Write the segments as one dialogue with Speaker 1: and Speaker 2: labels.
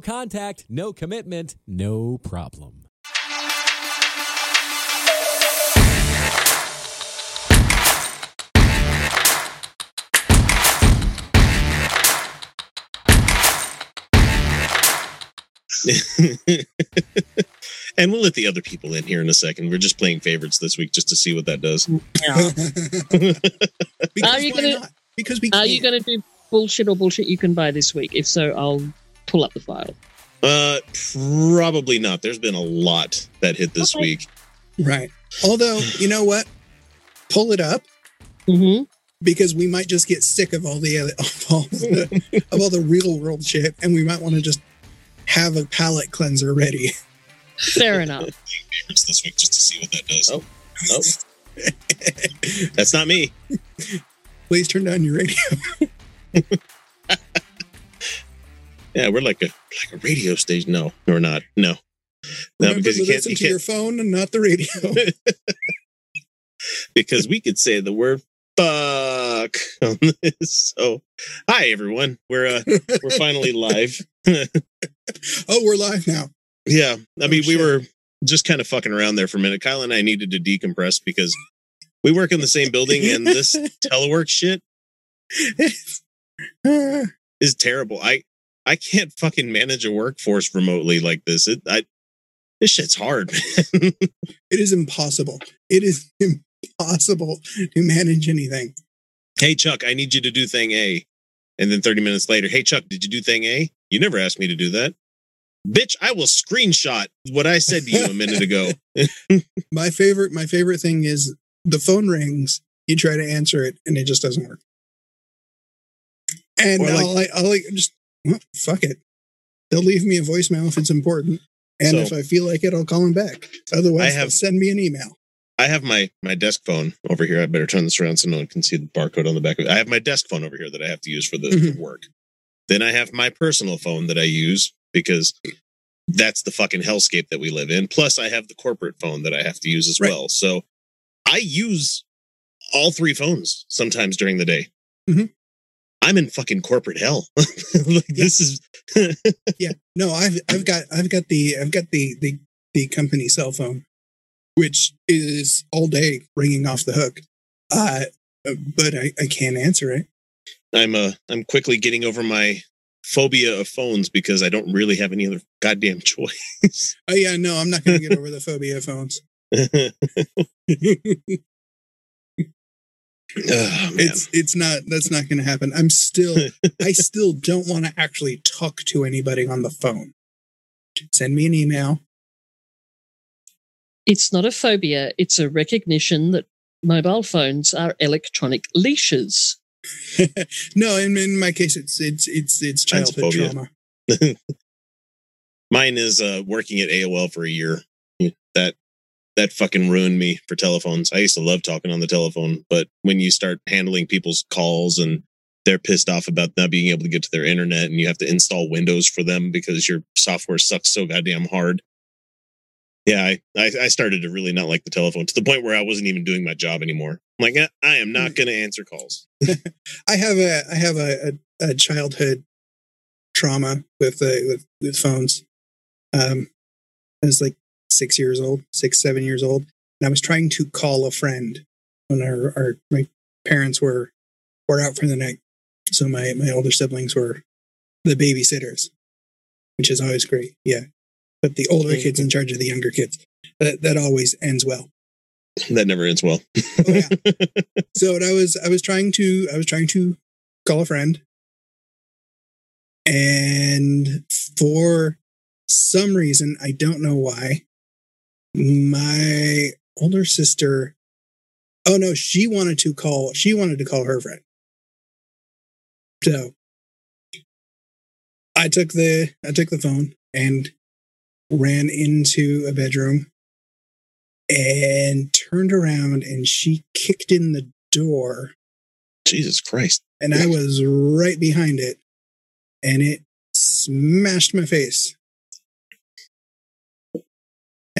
Speaker 1: contact, no commitment, no problem.
Speaker 2: and we'll let the other people in here in a second. We're just playing favorites this week just to see what that does.
Speaker 3: because
Speaker 4: Are you gonna-
Speaker 3: not? Because we
Speaker 4: Are
Speaker 3: can.
Speaker 4: you going to do bullshit or bullshit you can buy this week? If so, I'll pull up the file.
Speaker 2: Uh, probably not. There's been a lot that hit this
Speaker 4: Okay.
Speaker 2: week.
Speaker 3: Right. Although, you know what? Pull it up
Speaker 4: Mm-hmm.
Speaker 3: because we might just get sick of all the other, of all the, of all the real world shit, and we might want to just have a palate cleanser ready.
Speaker 4: Fair enough.
Speaker 2: Favorites this week just to see what that does.
Speaker 3: Oh.
Speaker 2: Oh. That's not me.
Speaker 3: Please turn down your radio.
Speaker 2: Yeah, we're like a like a radio station. No, we're not. No, no,
Speaker 3: Remember
Speaker 2: because you can't.
Speaker 3: listen
Speaker 2: You
Speaker 3: to your
Speaker 2: can't
Speaker 3: phone and not the radio.
Speaker 2: because we could say the word fuck on this. So, hi everyone. We're uh we're finally live.
Speaker 3: oh, we're live now.
Speaker 2: Yeah, I
Speaker 3: Oh,
Speaker 2: mean, we were just kind of fucking around there for a minute. Kyle and I needed to decompress because we work in the same building, and this telework shit is terrible. I I can't fucking manage a workforce remotely like this. It I this shit's hard. man.
Speaker 3: it is impossible. It is impossible to manage anything.
Speaker 2: hey Chuck, I need you to do thing A, and then thirty minutes later, hey Chuck, did you do thing A? You never asked me to do that. Bitch, I will screenshot what I said to you a minute ago.
Speaker 3: My favorite, my favorite thing is the phone rings. You try to answer it, and it just doesn't work. And
Speaker 2: like-
Speaker 3: I'll, I'll like just fuck it. They'll leave me a voicemail if it's important, and
Speaker 2: So-
Speaker 3: if I feel like it, I'll call them back. Otherwise,
Speaker 2: I have-
Speaker 3: send me an email.
Speaker 2: I have my my desk phone over here. I better turn this around so no one can see the barcode on the back of it. I have my desk phone over here that I have to use for the
Speaker 3: Mhm.
Speaker 2: for work. Then I have my personal phone that I use because that's the fucking hellscape that we live in. Plus, I have the corporate phone that I have to use as
Speaker 3: Right.
Speaker 2: well. So I use all three phones sometimes during the day.
Speaker 3: Mhm.
Speaker 2: I'm in fucking corporate hell. like, This is
Speaker 3: Yeah, no, I've I've got I've got the I've got the the the company cell phone, which is all day ringing off the hook. Uh, but I, I can't answer it.
Speaker 2: I'm uh I'm quickly getting over my phobia of phones because I don't really have any other goddamn choice.
Speaker 3: Oh yeah, no, I'm not going to get over the phobia of phones.
Speaker 2: Oh,
Speaker 3: it's it's not that's not going to happen. I'm still I still don't want to actually talk to anybody on the phone. Send me an email.
Speaker 4: It's not a phobia, it's a recognition that mobile phones are electronic leashes.
Speaker 3: no, in, in my case, it's it's it's it's
Speaker 2: Mine's
Speaker 3: childhood trauma.
Speaker 2: Mine is uh, working at AOL for a year. That fucking ruined me for telephones. I used to love talking on the telephone, but when you start handling people's calls and they're pissed off about not being able to get to their internet and you have to install Windows for them because your software sucks so goddamn hard. Yeah, I, I, started to really not like the telephone to the point where I wasn't even doing my job anymore. I'm like, "Eh, I am not going to answer calls.
Speaker 3: I have a I have a, a, a childhood trauma with uh, with with phones. Um, I was like six years old, six seven years old, and I was trying to call a friend when our, our my parents were were out for the night. So my my older siblings were the babysitters, which is always great. Yeah, but the older
Speaker 2: Mhm.
Speaker 3: kids in charge of the younger kids. That that always ends well.
Speaker 2: That never ends well.
Speaker 3: Oh, yeah. so I was I was trying to I was trying to call a friend, and for some reason I don't know why, my older sister. Oh no, she wanted to call. She wanted to call her friend. So I took the I took the phone and ran into a bedroom and turned around and she kicked in the door
Speaker 2: Jesus Christ.
Speaker 3: and I was right behind it and it smashed my face.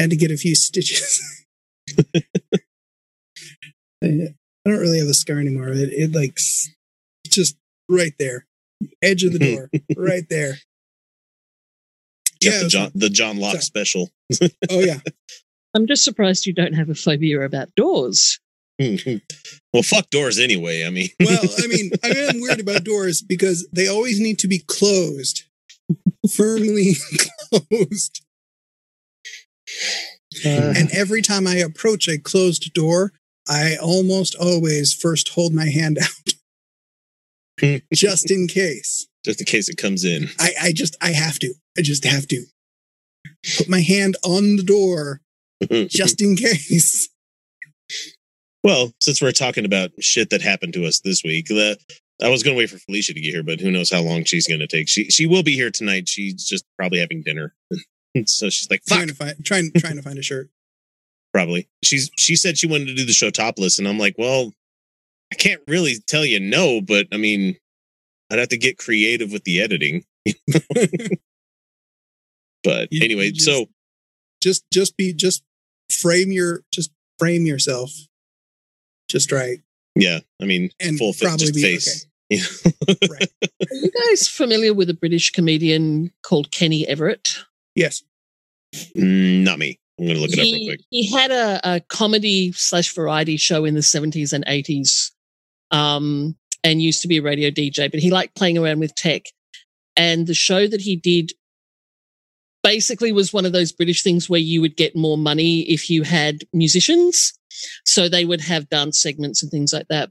Speaker 3: Had to get a few stitches. I don't really have a scar anymore. It, it like s- just right there, edge of the door, right there.
Speaker 2: Got
Speaker 3: Yeah,
Speaker 2: the John the John Locke
Speaker 3: So-
Speaker 2: special.
Speaker 3: Oh yeah,
Speaker 4: I'm just surprised you don't have a phobia about doors.
Speaker 2: well, fuck doors anyway. I mean,
Speaker 3: Well, I mean, I am weird about doors because they always need to be closed, firmly closed.
Speaker 4: Uh,
Speaker 3: And every time I approach a closed door, I almost always first hold my hand out just in case.
Speaker 2: just in case it comes in.
Speaker 3: I, I just, I have to. I just have to put my hand on the door just in case.
Speaker 2: Well, since we're talking about shit that happened to us this week, the I was going to wait for Felicia to get here, but who knows how long she's going to take. She she will be here tonight. She's just probably having dinner, so she's like, "Fuck."
Speaker 3: Trying to find, trying, trying to find a shirt.
Speaker 2: Probably. She's she said she wanted to do the show topless, and I'm like, well, I can't really tell you no, but I mean, I'd have to get creative with the editing. But
Speaker 3: You-
Speaker 2: anyway,
Speaker 3: you just-
Speaker 2: so
Speaker 3: Just, just be, just frame your, just frame yourself, just right,
Speaker 2: yeah, I mean,
Speaker 3: and
Speaker 2: full fit,
Speaker 3: probably
Speaker 2: just
Speaker 3: be
Speaker 2: face. Yeah.
Speaker 3: Right.
Speaker 4: are you guys familiar with a British comedian called Kenny Everett?
Speaker 3: Yes.
Speaker 2: Mm, Not me. I'm going to look it up real
Speaker 4: he,
Speaker 2: quick.
Speaker 4: he had a, a comedy slash variety show in the 70s and 80s um, and used to be a radio DJ, but he liked playing around with tech. And the show that he did basically was one of those British things where you would get more money if you had musicians. So they would have dance segments and things like that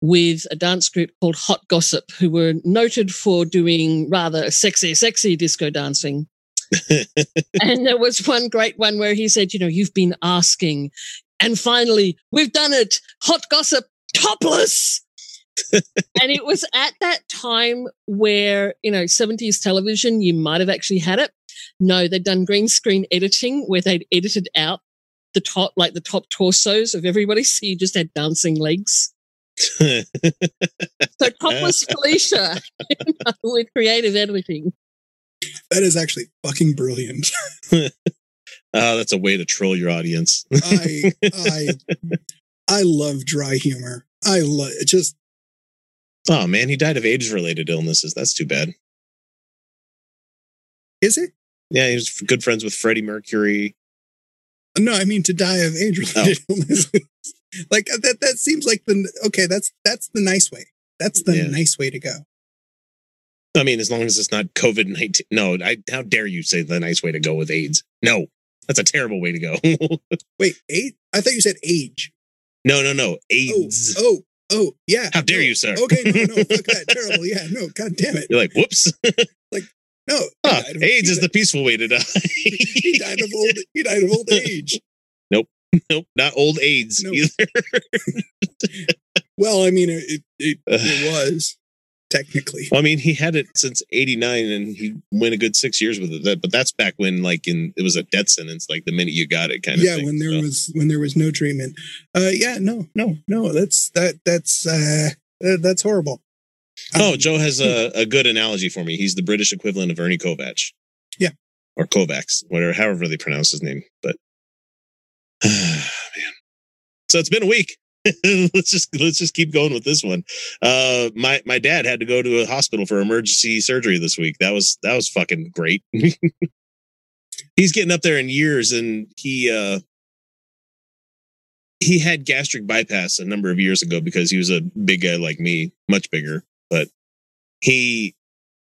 Speaker 4: with a dance group called Hot Gossip, who were noted for doing rather sexy, sexy disco dancing and there was one great one where he said, you know, you've been asking, and finally we've done it. Hot gossip, topless. and it was at that time where, you know, 70s television, you might have actually had it. No, they'd done green screen editing where they'd edited out the top, like the top torsos of everybody. So you just had dancing legs. So topless Felicia you know, with creative editing.
Speaker 3: That is actually fucking brilliant.
Speaker 2: oh, that's a way to troll your audience.
Speaker 3: I I I love dry humor. I love it. Just
Speaker 2: oh man, he died of age-related illnesses. That's too bad.
Speaker 3: is it?
Speaker 2: Yeah, he was good friends with Freddie Mercury.
Speaker 3: No, I mean to die of age related oh. illnesses. like that. That seems like the okay. That's that's the nice way. That's the
Speaker 2: Yeah.
Speaker 3: nice way to go.
Speaker 2: I mean, as long as it's not COVID nineteen. No, I, how dare you say the nice way to go with AIDS? No, that's a terrible way to go.
Speaker 3: Wait, age? I thought you said age.
Speaker 2: no, no, no.
Speaker 3: Oh,
Speaker 2: AIDS.
Speaker 3: oh, oh, yeah.
Speaker 2: How dare
Speaker 3: No.
Speaker 2: you, sir?
Speaker 3: Okay, no, no, fuck that. Terrible. Yeah, no, god damn it.
Speaker 2: You're like, whoops.
Speaker 3: Like, no. he
Speaker 2: Ah, AIDS is the peaceful way to die.
Speaker 3: he died of old. He died of old age.
Speaker 2: nope, Nope. not old AIDS
Speaker 3: No.
Speaker 2: either.
Speaker 3: Well, I mean, it it, it, it was technically.
Speaker 2: I mean, he had it since '89, and he went a good six years with it. But that's back when, like, in it was a death sentence, like the minute you got it, kind of.
Speaker 3: yeah
Speaker 2: thing.
Speaker 3: when there
Speaker 2: So-
Speaker 3: was when there was no treatment uh yeah no no no that's that that's uh that's horrible
Speaker 2: Oh,
Speaker 3: Um,
Speaker 2: Joe has a, a good analogy for me. He's the British equivalent of Ernie Kovacs.
Speaker 3: Yeah.
Speaker 2: Or Kovacs, whatever, however they pronounce his name. But man, so it's been a week. let's just let's just keep going with this one. Uh, my my dad had to go to a hospital for emergency surgery this week. That was that was fucking great. He's getting up there in years, and he uh he had gastric bypass a number of years ago because he was a big guy like me, much bigger but he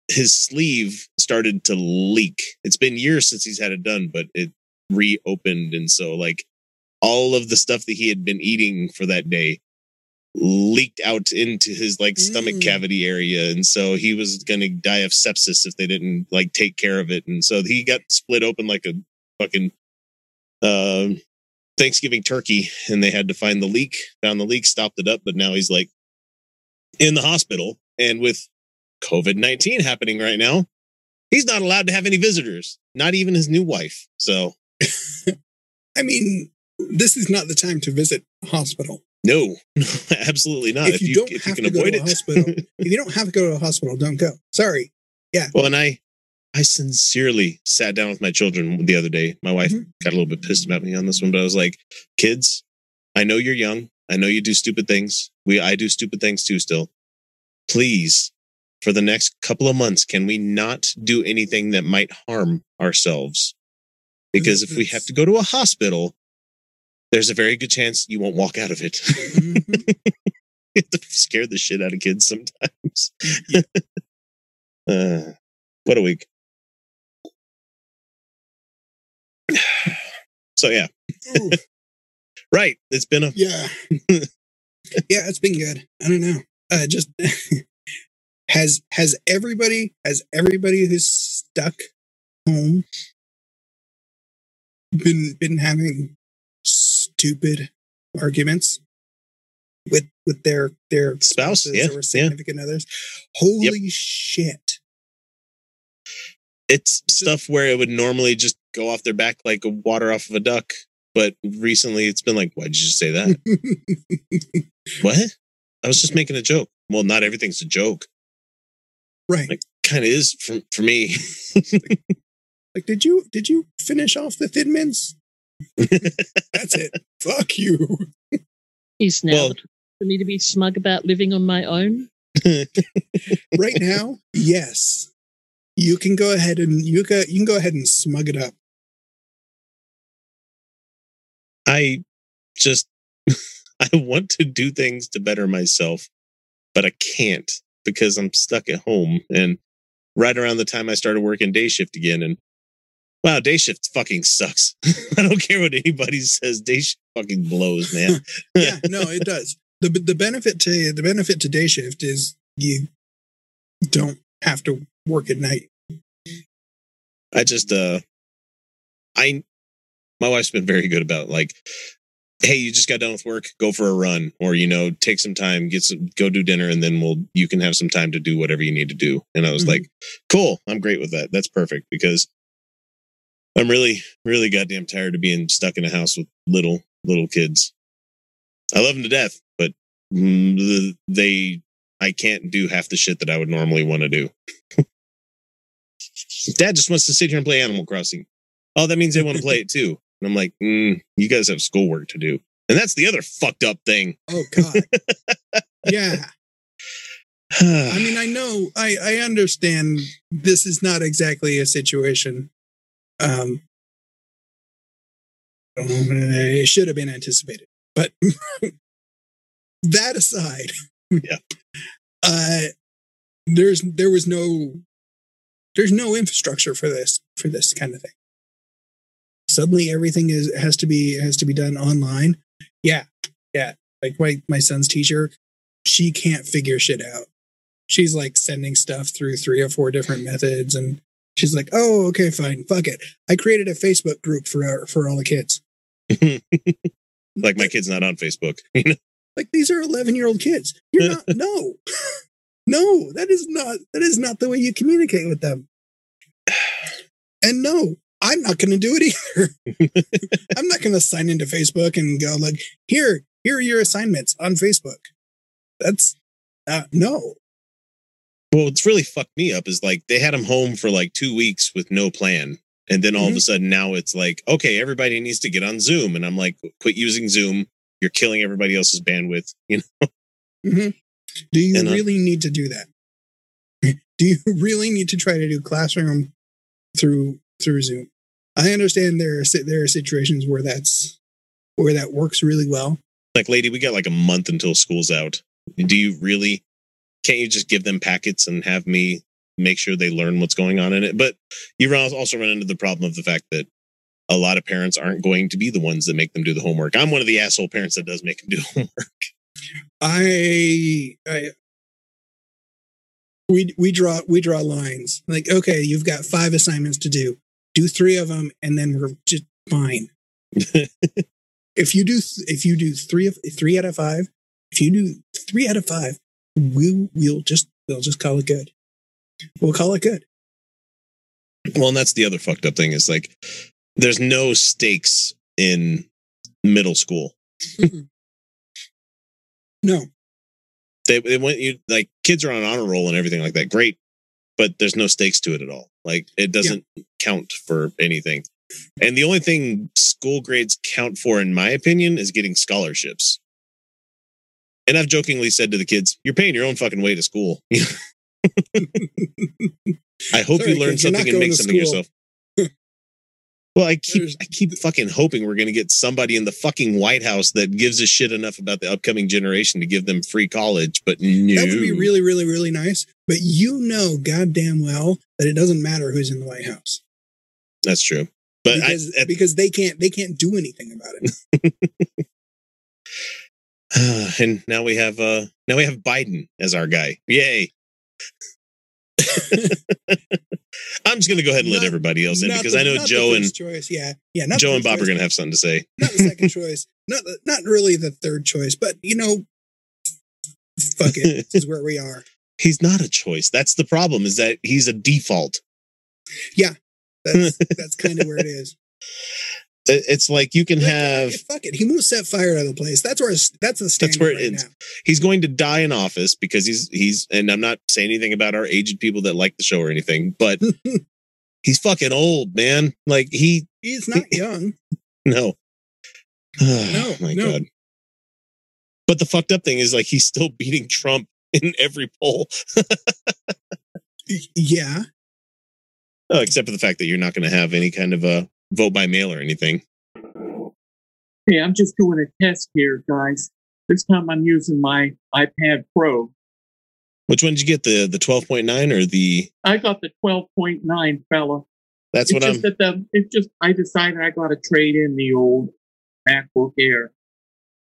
Speaker 2: his sleeve started to leak. It's been years since he's had it done, but it reopened and so like all of the stuff that he had been eating for that day leaked out into his like stomach
Speaker 3: Mm.
Speaker 2: cavity area and so he was going to die of sepsis if they didn't like take care of it and so he got split open like a fucking um Thanksgiving turkey and they had to find the leak, found the leak, stopped it up, but now he's like in the hospital and with COVID 19 happening right now, He's not allowed to have any visitors, not even his new wife. So,
Speaker 3: I mean, this is not the time to visit hospital.
Speaker 2: no, absolutely not.
Speaker 3: if you, don't
Speaker 2: if you
Speaker 3: have
Speaker 2: can
Speaker 3: to go to a hospital, if you don't have to go to a hospital, don't go. Sorry. Yeah.
Speaker 2: Well, and I, I sincerely sat down with my children the other day. My wife
Speaker 3: Mhm.
Speaker 2: got a little bit pissed about me on this one, but I was like, "Kids, I know you're young. I know you do stupid things. We, I do stupid things too. Still, please, for the next couple of months, can we not do anything that might harm ourselves? Because if we have to go to a hospital, there's a very good chance you won't walk out of it.
Speaker 3: Mhm.
Speaker 2: to scare the shit out of kids sometimes. uh, what a week. So yeah, right. It's been a
Speaker 3: yeah. yeah, it's been good. I don't know. Uh, just has has everybody has everybody who's stuck home been been having stupid arguments with with their their spouses
Speaker 2: yeah,
Speaker 3: or
Speaker 2: yeah.
Speaker 3: significant others. Holy shit!
Speaker 2: it's stuff where it would normally just go off their back like water off of a duck. But recently it's been like, why did you say that? what? I was just making a joke. Well, not everything's a joke.
Speaker 3: right.
Speaker 2: Like- Kind of is for, for me.
Speaker 3: Like, did you did you finish off the thin mints? That's it. Fuck you.
Speaker 4: Is now
Speaker 2: Well-
Speaker 4: for me to be smug about living on my own?
Speaker 3: right now, yes. You can go ahead and you go you can go ahead and smug it up.
Speaker 2: I just I want to do things to better myself, but I can't because I'm stuck at home. And right around the time I started working day shift again, and wow, day shift fucking sucks. I don't care what anybody says. Day shift fucking blows, man.
Speaker 3: Yeah, no, it does. The the benefit to the benefit to day shift is you don't have to work at night.
Speaker 2: I just uh I my wife's been very good about like hey you just got done with work go for a run or you know take some time get some go do dinner and then we'll you can have some time to do whatever you need to do and I was
Speaker 3: Mhm.
Speaker 2: like cool I'm great with that that's perfect because I'm really really goddamn tired of being stuck in a house with little little kids I love them to death but mm, they I can't do half the shit that I would normally want to do Dad just wants to sit here and play Animal Crossing. Oh, that means they want to play it too. And I'm like, mm, you guys have schoolwork to do. And that's the other fucked up thing.
Speaker 3: Oh God. yeah. I mean, I know, I, I understand this is not exactly a situation. Um, know, it should have been anticipated, but that aside,
Speaker 2: Yeah.
Speaker 3: uh, there's there was no there's no infrastructure for this for this kind of thing. Suddenly, everything is has to be has to be done online. Yeah, yeah. Like my my son's teacher, she can't figure shit out she's like sending stuff through three or four different methods and she's like oh okay fine fuck it. I created a facebook group for our, for all the kids.
Speaker 2: Like my kid's not on Facebook.
Speaker 3: Like these are 11 year old kids. You're not no. No that is not that is not the way you communicate with them. And no i'm not going to do it either. I'm not going to sign into facebook and go like here here are your assignments on facebook. That's uh, no
Speaker 2: Well, what's really fucked me up is like they had him home for like two weeks with no plan. And then all of a sudden now it's like, okay, everybody needs to get on Zoom. And I'm like, quit using Zoom. You're killing everybody else's bandwidth. You know?
Speaker 3: hmm Do you
Speaker 2: And, uh,
Speaker 3: really need to do that? do you really need to try to do classroom through through Zoom? I understand there are there are situations where that's where that works really well.
Speaker 2: Like, lady, we got like a month until school's out. Do you really can't you just give them packets and have me make sure they learn what's going on in it? But you also run into the problem of the fact that a lot of parents aren't going to be the ones that make them do the homework. I'm one of the asshole parents that does make them do homework.
Speaker 3: I I we we draw we draw lines like okay, you've got five assignments to do. Do three of them, and then we're just fine. if you do if you do three of three out of five, if you do three out of five, we'll we'll just we'll just call it good. We'll call it good.
Speaker 2: Well, and that's the other fucked up thing is like there's no stakes in middle school. Mm-hmm.
Speaker 3: No,
Speaker 2: They they want you like kids are on honor roll and everything like that. Great, but there's no stakes to it at all. Like it doesn't count for anything. And the only thing school grades count for, in my opinion, is getting scholarships. And I've jokingly said to the kids, "You're paying your own fucking way to school. I hope
Speaker 3: Sorry,
Speaker 2: you learn
Speaker 3: kids, you're not
Speaker 2: something and make something
Speaker 3: school.
Speaker 2: yourself." Well, I keep
Speaker 3: There's-
Speaker 2: I keep fucking hoping we're gonna get somebody in the fucking White House that gives a shit enough about the upcoming generation to give them free college, but no.
Speaker 3: that would be really, really, really nice. But you know, goddamn well that it doesn't matter who's in the White House
Speaker 2: That's true. But
Speaker 3: because,
Speaker 2: I,
Speaker 3: because they can't they can't do anything about it.
Speaker 2: and now we have uh now we have Biden as our guy. Yay. I'm just gonna go ahead and let everybody else in because
Speaker 3: the-
Speaker 2: I know Joe and
Speaker 3: choice. Yeah, yeah. Not
Speaker 2: Joe and Bob are gonna have something to say.
Speaker 3: not the second choice. Not the, not really the third choice. But you know, fuck it. this is where we are.
Speaker 2: He's not a choice. That's the problem, is that he's a default.
Speaker 3: Yeah, that's that's kind of where it is.
Speaker 2: It- It's like you can
Speaker 3: Like,
Speaker 2: have
Speaker 3: fuck it. He won't set fire to the place. That's where that's the standard
Speaker 2: where it
Speaker 3: right
Speaker 2: ends.
Speaker 3: now.
Speaker 2: he's going to die in office because he's he's and I'm not saying anything about our aged people that like the show or anything, but he's fucking old, man. Like he
Speaker 3: He's not young.
Speaker 2: no.
Speaker 3: No,
Speaker 2: oh my
Speaker 3: no.
Speaker 2: god. But the fucked up thing is like he's still beating Trump in every poll.
Speaker 3: Yeah.
Speaker 2: Oh, except for the fact that you're not going to have any kind of a vote by mail or anything.
Speaker 5: Hey, I'm just doing a test here, guys. This time I'm using my iPad Pro.
Speaker 2: Which one did you get? The the 12.9 or the
Speaker 5: I got the 12.9 fella.
Speaker 2: That's
Speaker 5: it's
Speaker 2: what I'm
Speaker 5: just that the it's just I decided I got to trade in the old MacBook Air.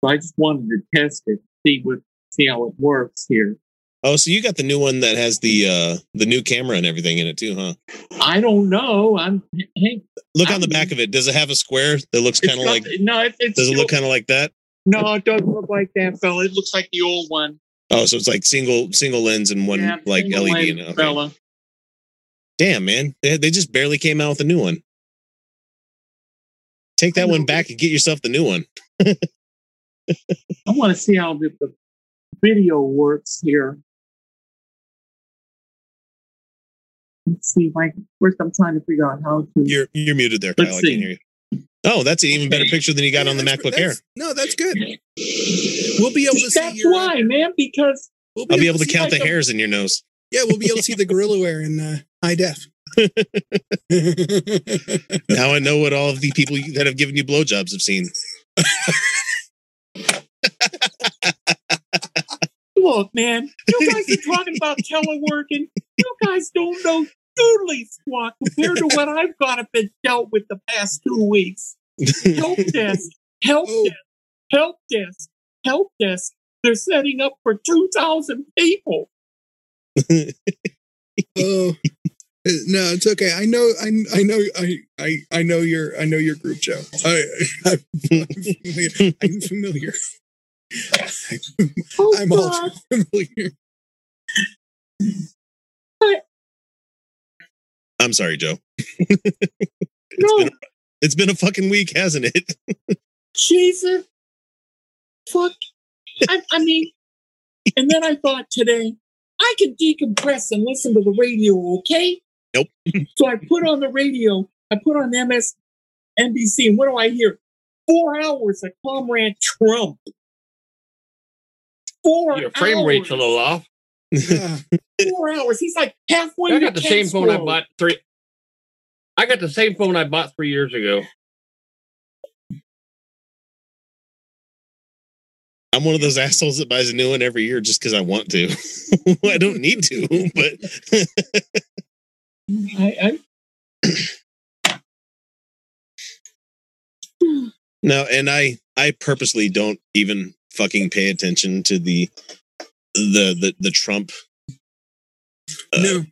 Speaker 5: So I just wanted to test it, see what see how it works here.
Speaker 2: Oh, so you got the new one that has the uh the new camera and everything in it too, huh?
Speaker 5: I don't know. I'm hey,
Speaker 2: Look on
Speaker 5: I'm-
Speaker 2: the back of it. Does it have a square that looks kind of like
Speaker 5: no, it, it's
Speaker 2: does it look kind of like that?
Speaker 5: no, it doesn't look like that fella. It looks like the old one.
Speaker 2: Oh, so it's like single single lens and one
Speaker 5: Yeah,
Speaker 2: like LED
Speaker 5: lens.
Speaker 2: Okay. Damn, man. They, they just barely came out with a new one. Take that one back and get yourself the new one.
Speaker 5: I want to see how the, the video works here. See, Mike. First, I'm trying to figure out how to.
Speaker 2: You're you're muted there,
Speaker 5: Let's
Speaker 2: Kyle. I can't hear you. Oh, that's an even better picture than you got
Speaker 3: Yeah,
Speaker 2: on the MacBook Air.
Speaker 3: No, that's good. We'll be able to see
Speaker 5: That's
Speaker 3: your.
Speaker 5: why, man. Because
Speaker 3: We'll
Speaker 2: I'll be able to
Speaker 3: see-
Speaker 2: count the
Speaker 5: a-
Speaker 2: hairs in your nose.
Speaker 3: Yeah, we'll be able to see the gorilla wear in uh, high def.
Speaker 2: Now I know what all of the people that have given you blowjobs have seen.
Speaker 5: look, man, you guys are talking about teleworking. You guys don't know doodly squat compared to what I've got to been dealt with the past two weeks. Help desk, help
Speaker 3: Oh.
Speaker 5: desk, help desk, help desk. They're setting up for two thousand people.
Speaker 3: oh no, it's okay. I know. I I know. I I I know your. I know your group, Joe. I, I'm familiar. I'm familiar.
Speaker 5: Oh,
Speaker 3: I'm all
Speaker 5: God.
Speaker 3: familiar.
Speaker 2: I'm sorry, Joe.
Speaker 5: no,
Speaker 2: been It's been a fucking week, hasn't it?
Speaker 5: Jesus. Fuck. I, I mean, and then I thought today, I can decompress and listen to the radio, okay?
Speaker 2: Nope.
Speaker 5: so I put on the radio, I put on MSNBC, and what do I hear? Four hours of Comrade Trump. Four
Speaker 6: Your frame rate's a little off.
Speaker 3: Yeah.
Speaker 5: Four hours. He's like halfway
Speaker 6: I
Speaker 5: to
Speaker 6: got the same phone I bought three. I got the same phone I bought three years ago.
Speaker 2: I'm one of those assholes that buys a new one every year just because I want to. I don't need to, but
Speaker 5: I, I,
Speaker 2: no, and I I purposely don't even fucking pay attention to the the the the Trump. Uh,
Speaker 3: no,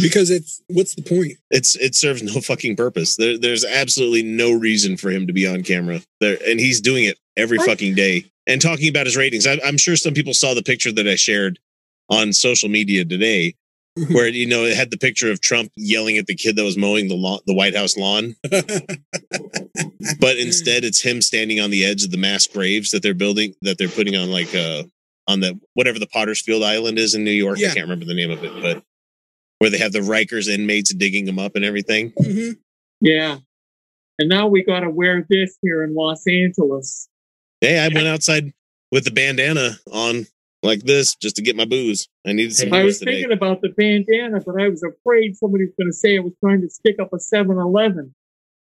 Speaker 3: because it's what's the point?
Speaker 2: It's it serves no fucking purpose. There, there's absolutely no reason for him to be on camera there, and he's doing it every
Speaker 5: What?
Speaker 2: fucking day and talking about his ratings. I, I'm sure some people saw the picture that I shared on social media today, where you know it had the picture of Trump yelling at the kid that was mowing the lawn, the White House lawn, but instead it's him standing on the edge of the mass graves that they're building that they're putting on like uh on the whatever the Pottersfield Island is in New York. I can't remember the name of it, but where they have the Rikers inmates digging them up and everything.
Speaker 3: Mhm.
Speaker 5: Yeah. And now we got to wear this here in Los Angeles.
Speaker 2: Hey, I went outside with the bandana on like this just to get my booze. I needed some
Speaker 5: I
Speaker 2: booze
Speaker 5: was
Speaker 2: today.
Speaker 5: thinking about the bandana, but I was afraid somebody was going to say I was trying to stick up a 7 Eleven.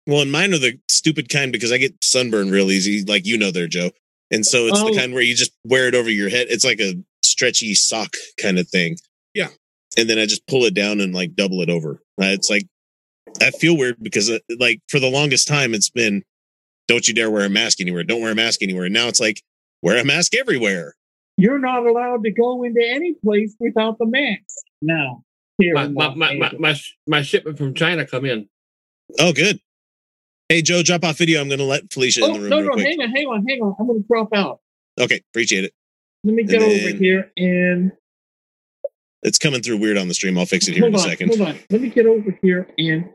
Speaker 2: Well, and mine are the stupid kind because I get sunburn real easy, like you know there, Joe. And so it's
Speaker 5: Oh.
Speaker 2: the kind where you just wear it over your head. It's like a stretchy sock kind of thing.
Speaker 3: Yeah.
Speaker 2: And then I just pull it down and like double it over. Uh, It's like I feel weird because uh, like for the longest time it's been don't you dare wear a mask anywhere. Don't wear a mask anywhere. And now it's like wear a mask everywhere.
Speaker 5: You're not allowed to go into any place without the mask now. Here
Speaker 6: My
Speaker 5: in
Speaker 6: my my, my, my, my shipment from China come in.
Speaker 2: Oh, good. Hey Joe, drop off video. I'm gonna let Felicia
Speaker 5: Oh,
Speaker 2: in the room
Speaker 5: no,
Speaker 2: real
Speaker 5: no,
Speaker 2: quick.
Speaker 5: hang on, hang on, hang on. I'm going to drop out.
Speaker 2: Okay, appreciate it.
Speaker 5: Let me get
Speaker 2: And
Speaker 5: over here and
Speaker 2: It's coming through weird on the stream. I'll fix it here
Speaker 5: hold
Speaker 2: in a
Speaker 5: on,
Speaker 2: second.
Speaker 5: hold on. Let me get over here and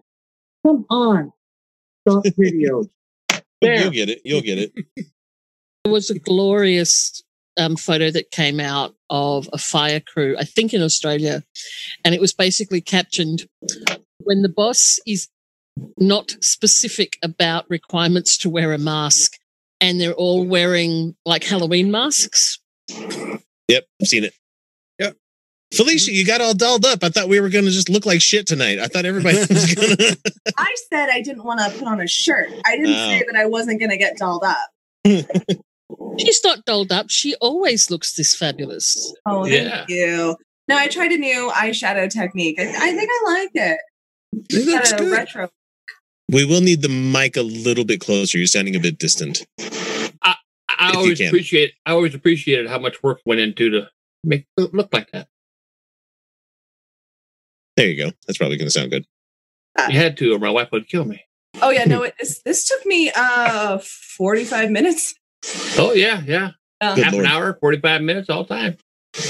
Speaker 5: come on. Stop videos. There.
Speaker 2: You'll get it. You'll get it.
Speaker 4: It was a glorious um, photo that came out of a fire crew, I think in Australia, and it was basically captioned when the boss is not specific about requirements to wear a mask, and they're all wearing like Halloween masks.
Speaker 2: Yep, I've seen it.
Speaker 3: Yep.
Speaker 2: Felicia, you got all dolled up. I thought we were going to just look like shit tonight. I thought everybody was going to.
Speaker 7: I said I didn't want to put on a shirt. I didn't
Speaker 2: Oh.
Speaker 7: say that I wasn't going to get dolled up.
Speaker 4: She's not dolled up. She always looks this fabulous.
Speaker 7: Oh,
Speaker 6: Yeah.
Speaker 7: thank you. No, I tried a new eyeshadow technique. I, I think I like it.
Speaker 3: It looks good.
Speaker 7: retro.
Speaker 2: We will need the mic a little bit closer. You're sounding a bit distant.
Speaker 6: I
Speaker 2: If you
Speaker 6: always appreciate I always appreciated how much work went into to make it look like that.
Speaker 2: There you go. That's probably going to sound good.
Speaker 6: You had to, or my wife would kill me.
Speaker 7: Oh yeah, no, it, this this took me uh 45 minutes.
Speaker 6: Oh yeah, yeah.
Speaker 7: Uh,
Speaker 6: Half
Speaker 2: Lord.
Speaker 6: an hour, forty five minutes, all time.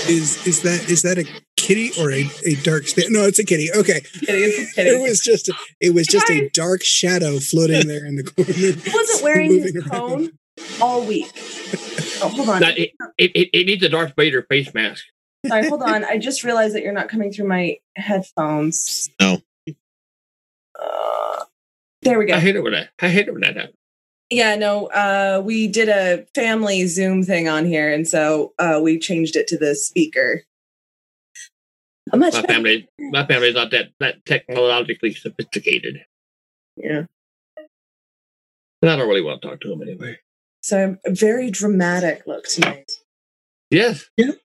Speaker 3: Is is that is that a kitty or a, a dark sta- No, it's a kitty. Okay.
Speaker 7: kidding, it's
Speaker 3: It was just a, it was just a dark shadow floating there in the corner.
Speaker 7: He wasn't wearing his
Speaker 3: moving around.
Speaker 7: cone all week. Oh, hold on.
Speaker 6: That- it, it, it, it needs a Darth Vader face mask.
Speaker 7: Sorry, hold on. I just realized that you're not coming through my headphones.
Speaker 2: No.
Speaker 7: Uh, there we go.
Speaker 6: I hate it when that. I hate it when that happens.
Speaker 7: Yeah, no, uh, we did a family Zoom thing on here, and so uh, we changed it to the speaker. A much
Speaker 6: My
Speaker 7: better-
Speaker 6: family, my family's not that that technologically sophisticated,
Speaker 7: Yeah.
Speaker 6: and I don't really want to talk to them anyway.
Speaker 7: So a very dramatic look tonight.
Speaker 6: Yes,
Speaker 2: I'm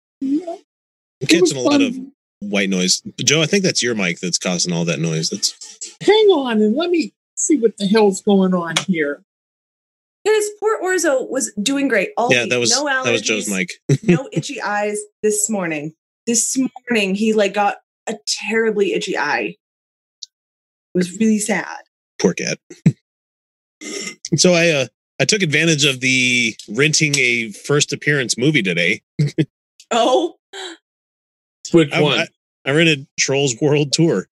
Speaker 2: catching a lot of white noise. Joe, I think that's your mic that's causing all that noise. That's
Speaker 5: Hang on and let me see what the hell's going on here.
Speaker 7: His poor Orzo was doing great all
Speaker 2: yeah,
Speaker 7: week.
Speaker 2: that was
Speaker 7: no allergies,
Speaker 2: that was Joe's mic.
Speaker 7: no itchy eyes this morning. This morning he like got a terribly itchy eye. It was really sad.
Speaker 2: Poor cat. so I uh I took advantage of the renting a first appearance movie today.
Speaker 7: Oh,
Speaker 6: which
Speaker 2: I,
Speaker 6: one?
Speaker 2: I, I rented Trolls World Tour.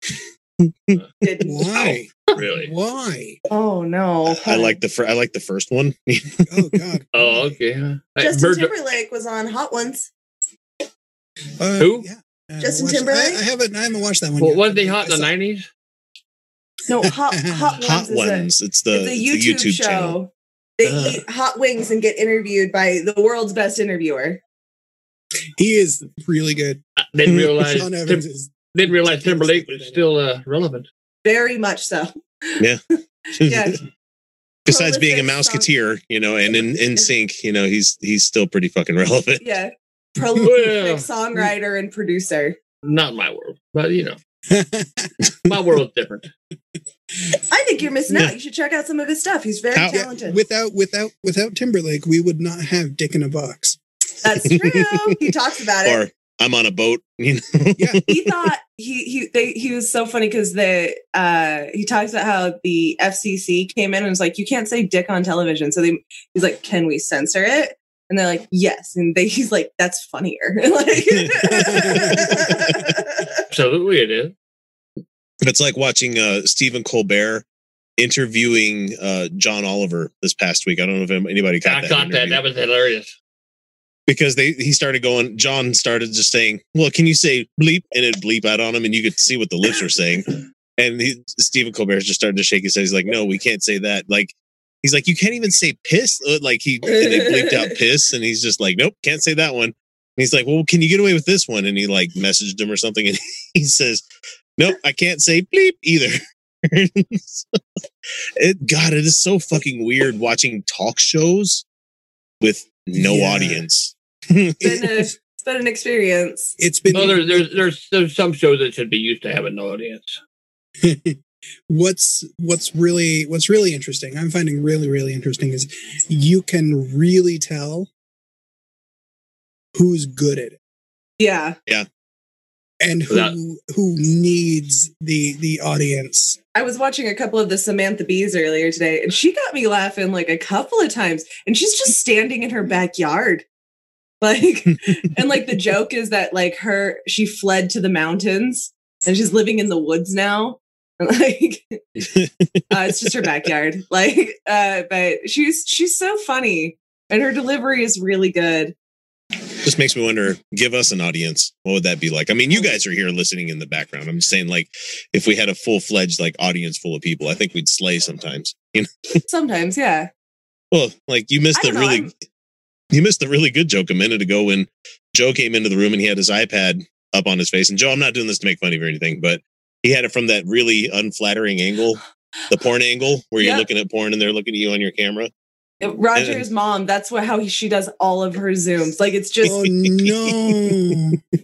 Speaker 7: did
Speaker 3: Why?
Speaker 6: really?
Speaker 3: Why?
Speaker 7: oh no.
Speaker 2: I like the fir- I like the first one.
Speaker 3: Oh God.
Speaker 6: Oh, okay.
Speaker 7: Justin
Speaker 6: Birds of-
Speaker 7: Timberlake was on Hot Ones.
Speaker 3: Uh,
Speaker 6: Who?
Speaker 3: Yeah. I
Speaker 7: Justin
Speaker 3: watched-
Speaker 7: Timberlake?
Speaker 3: I, I haven't. I haven't watched that one.
Speaker 6: Well, wasn't he hot in the nineties?
Speaker 7: No, Hot Hot Ones
Speaker 2: Hot
Speaker 7: is a-
Speaker 2: it's the,
Speaker 7: it's a YouTube,
Speaker 2: a YouTube
Speaker 7: show.
Speaker 2: channel.
Speaker 7: They
Speaker 2: Ugh.
Speaker 7: eat hot wings and get interviewed by the world's best interviewer.
Speaker 3: He is really good.
Speaker 6: I didn't realize
Speaker 3: Sean
Speaker 6: Tim,
Speaker 3: is.
Speaker 6: Didn't realize Timberlake was still uh, relevant.
Speaker 7: Very much so. Yeah. yeah.
Speaker 2: Besides being a Mouseketeer, you know, and in, NSYNC, you know, he's he's still pretty fucking relevant.
Speaker 7: Yeah. Prolific
Speaker 6: Well,
Speaker 7: songwriter and producer.
Speaker 6: not my world, but you know, my world's different.
Speaker 7: I think you're missing out. You should check out some of his stuff. He's very
Speaker 2: How-
Speaker 3: Yeah,
Speaker 7: talented.
Speaker 3: without without without Timberlake, we would not have Dick in a Box.
Speaker 7: That's true. he talks about it.
Speaker 2: Or I'm on a boat, you know.
Speaker 3: Yeah.
Speaker 7: he thought he he they, he was so funny because the uh he talks about how the FCC came in and was like you can't say dick on television so they he's like can we censor it And they're like, yes. And they, he's like, that's funnier. like,
Speaker 6: Absolutely, it is.
Speaker 2: It's like watching uh, Stephen Colbert interviewing uh, John Oliver this past week. I don't know if anybody got
Speaker 6: I
Speaker 2: that.
Speaker 6: got that. That was hilarious.
Speaker 2: Because they he started going. John started just saying, "Well, can you say bleep?" and it bleep out on him, and you could see what the lips were saying. And he, Stephen Colbert just started to shake his head. He's like, "No, we can't say that." Like he's like, "You can't even say piss." Uh, Like he and they bleeped out piss, and he's just like, "Nope, can't say that one." And he's like, "Well, can you get away with this one?" And he like messaged him or something, and he says, "Nope, I can't say bleep either." it God, it is so fucking weird watching talk shows with no
Speaker 3: Yeah.
Speaker 2: audience.
Speaker 7: been a, it's been an experience.
Speaker 3: it's been
Speaker 6: Well, there's there's there's there's some shows that should be used to having no audience.
Speaker 3: what's what's really what's really interesting i'm finding really really interesting is you can really tell who's good at it
Speaker 7: yeah Yeah.
Speaker 3: And who
Speaker 6: Without-
Speaker 3: who needs the the audience
Speaker 7: I was watching a couple of the Samantha Bees earlier today, and she got me laughing like a couple of times. And she's just standing in her backyard. Like, and like the joke is that like her, she fled to the mountains and she's living in the woods now. And like, uh, it's just her backyard. Like, uh, but she's, she's so funny and her delivery is really good.
Speaker 2: Just makes me wonder give us an audience what would that be like? I mean you guys are here listening in the background. I'm just saying like if we had a full-fledged like audience full of people i think we'd slay sometimes you know?
Speaker 7: Sometimes, yeah.
Speaker 2: well like you missed the
Speaker 7: know,
Speaker 2: really
Speaker 7: I'm-
Speaker 2: you missed the really good joke a minute ago when joe came into the room and he had his ipad up on his face. And joe i'm not doing this to make fun of you or anything but he had it from that really unflattering angle the porn angle where you're
Speaker 7: Yep.
Speaker 2: looking at porn and they're looking at you on your camera
Speaker 7: Roger's mom, that's what how he, she does all of her Zooms. Like, it's just,
Speaker 3: oh no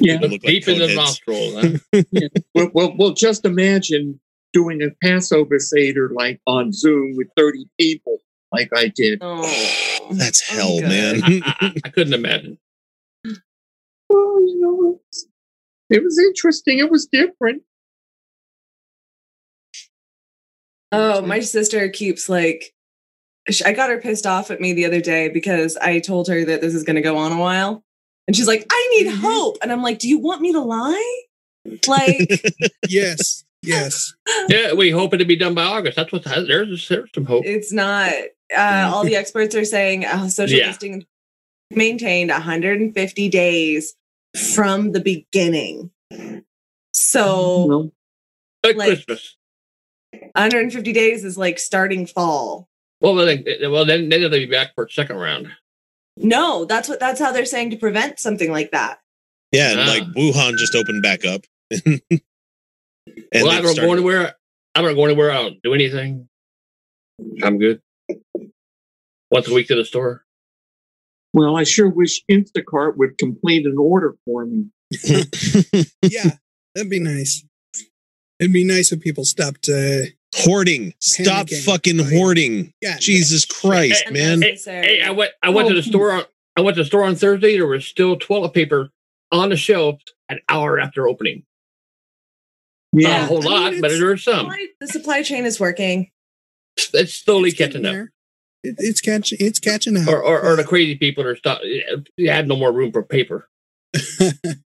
Speaker 5: Yeah.
Speaker 2: People like
Speaker 6: Deep in the nostril. Huh?
Speaker 5: Well, well, well, just imagine doing a Passover Seder like on Zoom with 30 people, like I did.
Speaker 7: oh,
Speaker 2: that's
Speaker 7: Oh,
Speaker 2: hell
Speaker 7: good.
Speaker 2: man
Speaker 6: I, I, I couldn't imagine.
Speaker 5: Well, you know, it's- it was interesting. It was different.
Speaker 7: Oh, my sister keeps like, I got her pissed off at me the other day because I told her that this is going to go on a while. And she's like, I need hope. And I'm like, do you want me to lie? Like,
Speaker 3: yes yes
Speaker 6: Yeah, we hope it to be done by August. That's what there's there's some hope.
Speaker 7: it's not. Uh, all the experts are saying uh, social
Speaker 6: Yeah.
Speaker 7: distancing maintained 150 days from the beginning. So
Speaker 5: Well,
Speaker 6: Like,
Speaker 7: like-
Speaker 6: Christmas.
Speaker 7: 150 days is like starting fall.
Speaker 6: Well, then, well, then then they'll be back for a second round.
Speaker 7: No, that's what that's how they're saying to prevent something like that.
Speaker 2: Yeah, and
Speaker 6: Ah.
Speaker 2: like Wuhan just opened back up. and
Speaker 6: well, I
Speaker 2: they've
Speaker 6: don't
Speaker 2: started-
Speaker 6: go anywhere. I don't go anywhere. I don't do anything. I'm good. Once a week to the store.
Speaker 5: well, I sure wish Instacart would complete an order for me.
Speaker 3: yeah that'd be nice it'd be nice if people stopped uh
Speaker 2: hoarding. Stop
Speaker 3: Panicking.
Speaker 2: fucking
Speaker 3: Oh,
Speaker 2: hoarding.
Speaker 3: yeah
Speaker 2: Jesus Christ,
Speaker 6: Hey,
Speaker 2: man.
Speaker 6: Hey, hey, I went. I went to the store. On, I went to the store on Thursday. There was still toilet paper on the shelf an hour after opening. Not
Speaker 7: Yeah,
Speaker 6: a whole
Speaker 7: I mean,
Speaker 6: lot, but
Speaker 7: it's-
Speaker 6: there's some.
Speaker 7: Supply- the supply chain is working.
Speaker 6: It's slowly
Speaker 3: It's getting
Speaker 6: catching up.
Speaker 3: there. It, it's catching it's catching up
Speaker 6: Or, or, or the crazy people are stop. You had no more room for paper.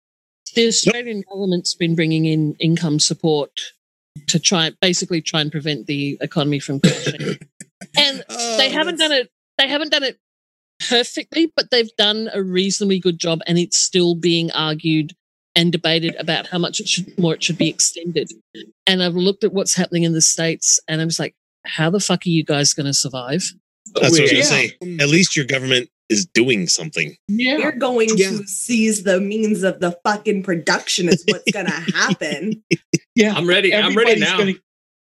Speaker 4: The Australian government's been bringing in income support to try, basically, try and prevent the economy from crashing. and
Speaker 3: Oh,
Speaker 4: they haven't
Speaker 3: that's-
Speaker 4: done it. They haven't done it perfectly, but they've done a reasonably good job, and it's still being argued and debated about how much it should more it should be extended. And I've looked at what's happening in the states, and I'm just like, how the fuck are you guys going to survive?
Speaker 2: That's what I was
Speaker 6: We-
Speaker 2: gonna say. At least your government is doing something.
Speaker 5: Yeah.
Speaker 7: You're going
Speaker 3: Yeah.
Speaker 7: to seize the means of the fucking production is what's going to happen.
Speaker 5: Yeah.
Speaker 6: I'm ready. I'm ready now.
Speaker 5: Gonna,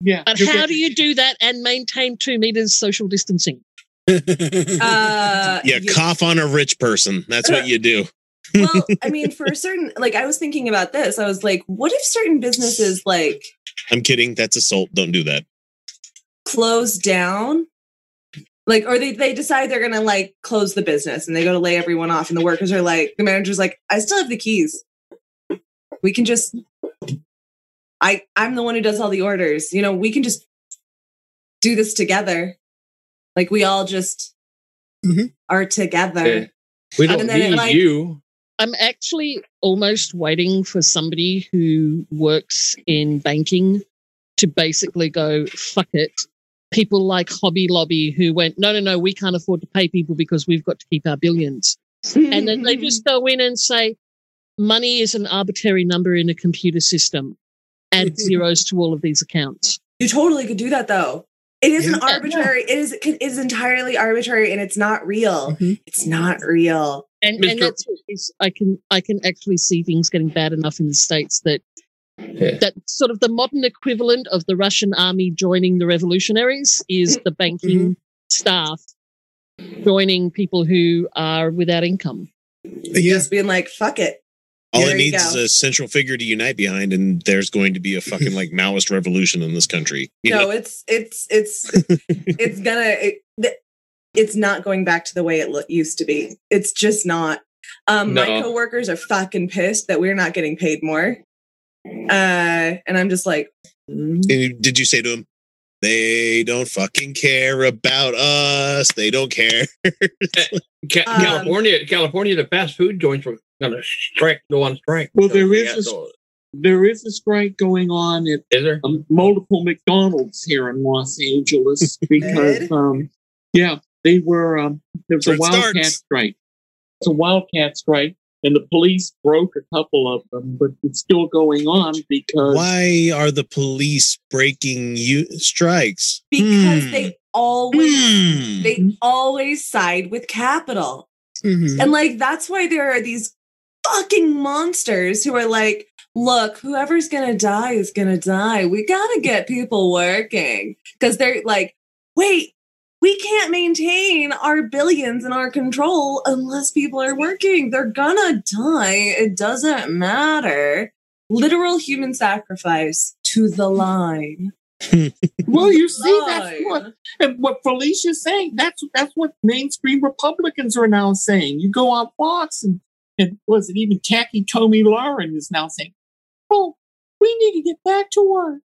Speaker 5: yeah.
Speaker 4: But how
Speaker 5: gonna-
Speaker 4: do you do that and maintain two meters social distancing?
Speaker 7: Uh,
Speaker 2: You
Speaker 7: you-
Speaker 2: cough on a rich person. That's what you do.
Speaker 7: well, I mean, for a certain, like, I was thinking about this. I was like, what if certain businesses like
Speaker 2: I'm kidding. That's assault. Don't do that.
Speaker 7: close down? Like, or they, they decide they're going to like close the business and they go to lay everyone off, and the workers are like, the manager's like, I still have the keys. We can just, I, I'm the one who does all the orders. You know, we can just do this together. Like, we all just
Speaker 3: Mhm.
Speaker 7: are together.
Speaker 6: Yeah. We don't
Speaker 7: And then it,
Speaker 6: need
Speaker 7: like-
Speaker 6: you.
Speaker 4: I'm actually almost waiting for somebody who works in banking to basically go, fuck it. People like Hobby Lobby who went, no, no, no, we can't afford to pay people because we've got to keep our billions. And then they just go in and say, money is an arbitrary number in a computer system. Add zeros to all of these accounts.
Speaker 7: You totally could do that though. It is an
Speaker 3: Yeah.
Speaker 7: arbitrary. It is it is entirely arbitrary, and it's not real.
Speaker 3: Mhm.
Speaker 7: It's not real.
Speaker 4: And, and that's what is, I can I can actually see things getting bad enough in the states that
Speaker 6: Yeah.
Speaker 4: that sort of the modern equivalent of the Russian army joining the revolutionaries is the banking staff joining people who are without income.
Speaker 3: Yeah.
Speaker 7: Just being like, "Fuck it."
Speaker 2: All
Speaker 7: There
Speaker 2: it needs
Speaker 7: go.
Speaker 2: is a central figure to unite behind, and there's going to be a fucking like Maoist revolution in this country. You
Speaker 7: no,
Speaker 2: know?
Speaker 7: it's it's it's it's gonna. It, it's not going back to the way it lo- used to be. It's just not. Um, My
Speaker 6: No.
Speaker 7: coworkers are fucking pissed that we're not getting paid more. Uh, and I'm just like, mm.
Speaker 2: And did you say to him, they don't fucking care about us. They don't care.
Speaker 6: Ca-
Speaker 7: Um,
Speaker 6: California, California, the fast food joints were going to strike, go on strike.
Speaker 5: Well, there is a- There is a strike going on at
Speaker 6: is there?
Speaker 5: um, multiple McDonald's here in Los Angeles because, um, yeah, they were, um, there was a
Speaker 2: That's where it
Speaker 5: wildcat
Speaker 2: starts.
Speaker 5: strike. It's a wildcat strike, and the police broke a couple of them, but it's still going on because
Speaker 2: Why are the police breaking you strikes?
Speaker 7: because
Speaker 2: Hmm.
Speaker 7: they always
Speaker 2: Hmm.
Speaker 7: they always side with capital.
Speaker 3: Mhm.
Speaker 7: And like that's why there are these fucking monsters who are like, look, whoever's gonna die is gonna die. We gotta get people working. Cause they're like, wait, we can't maintain our billions and our control unless people are working. They're gonna die. It doesn't matter. Literal human sacrifice to the line.
Speaker 5: well, you see, that's what and what Felicia's saying. That's that's what mainstream Republicans are now saying. You go on Fox and and was it even Tacky Tomi Lahren is now saying, "Oh, we need to get back to work."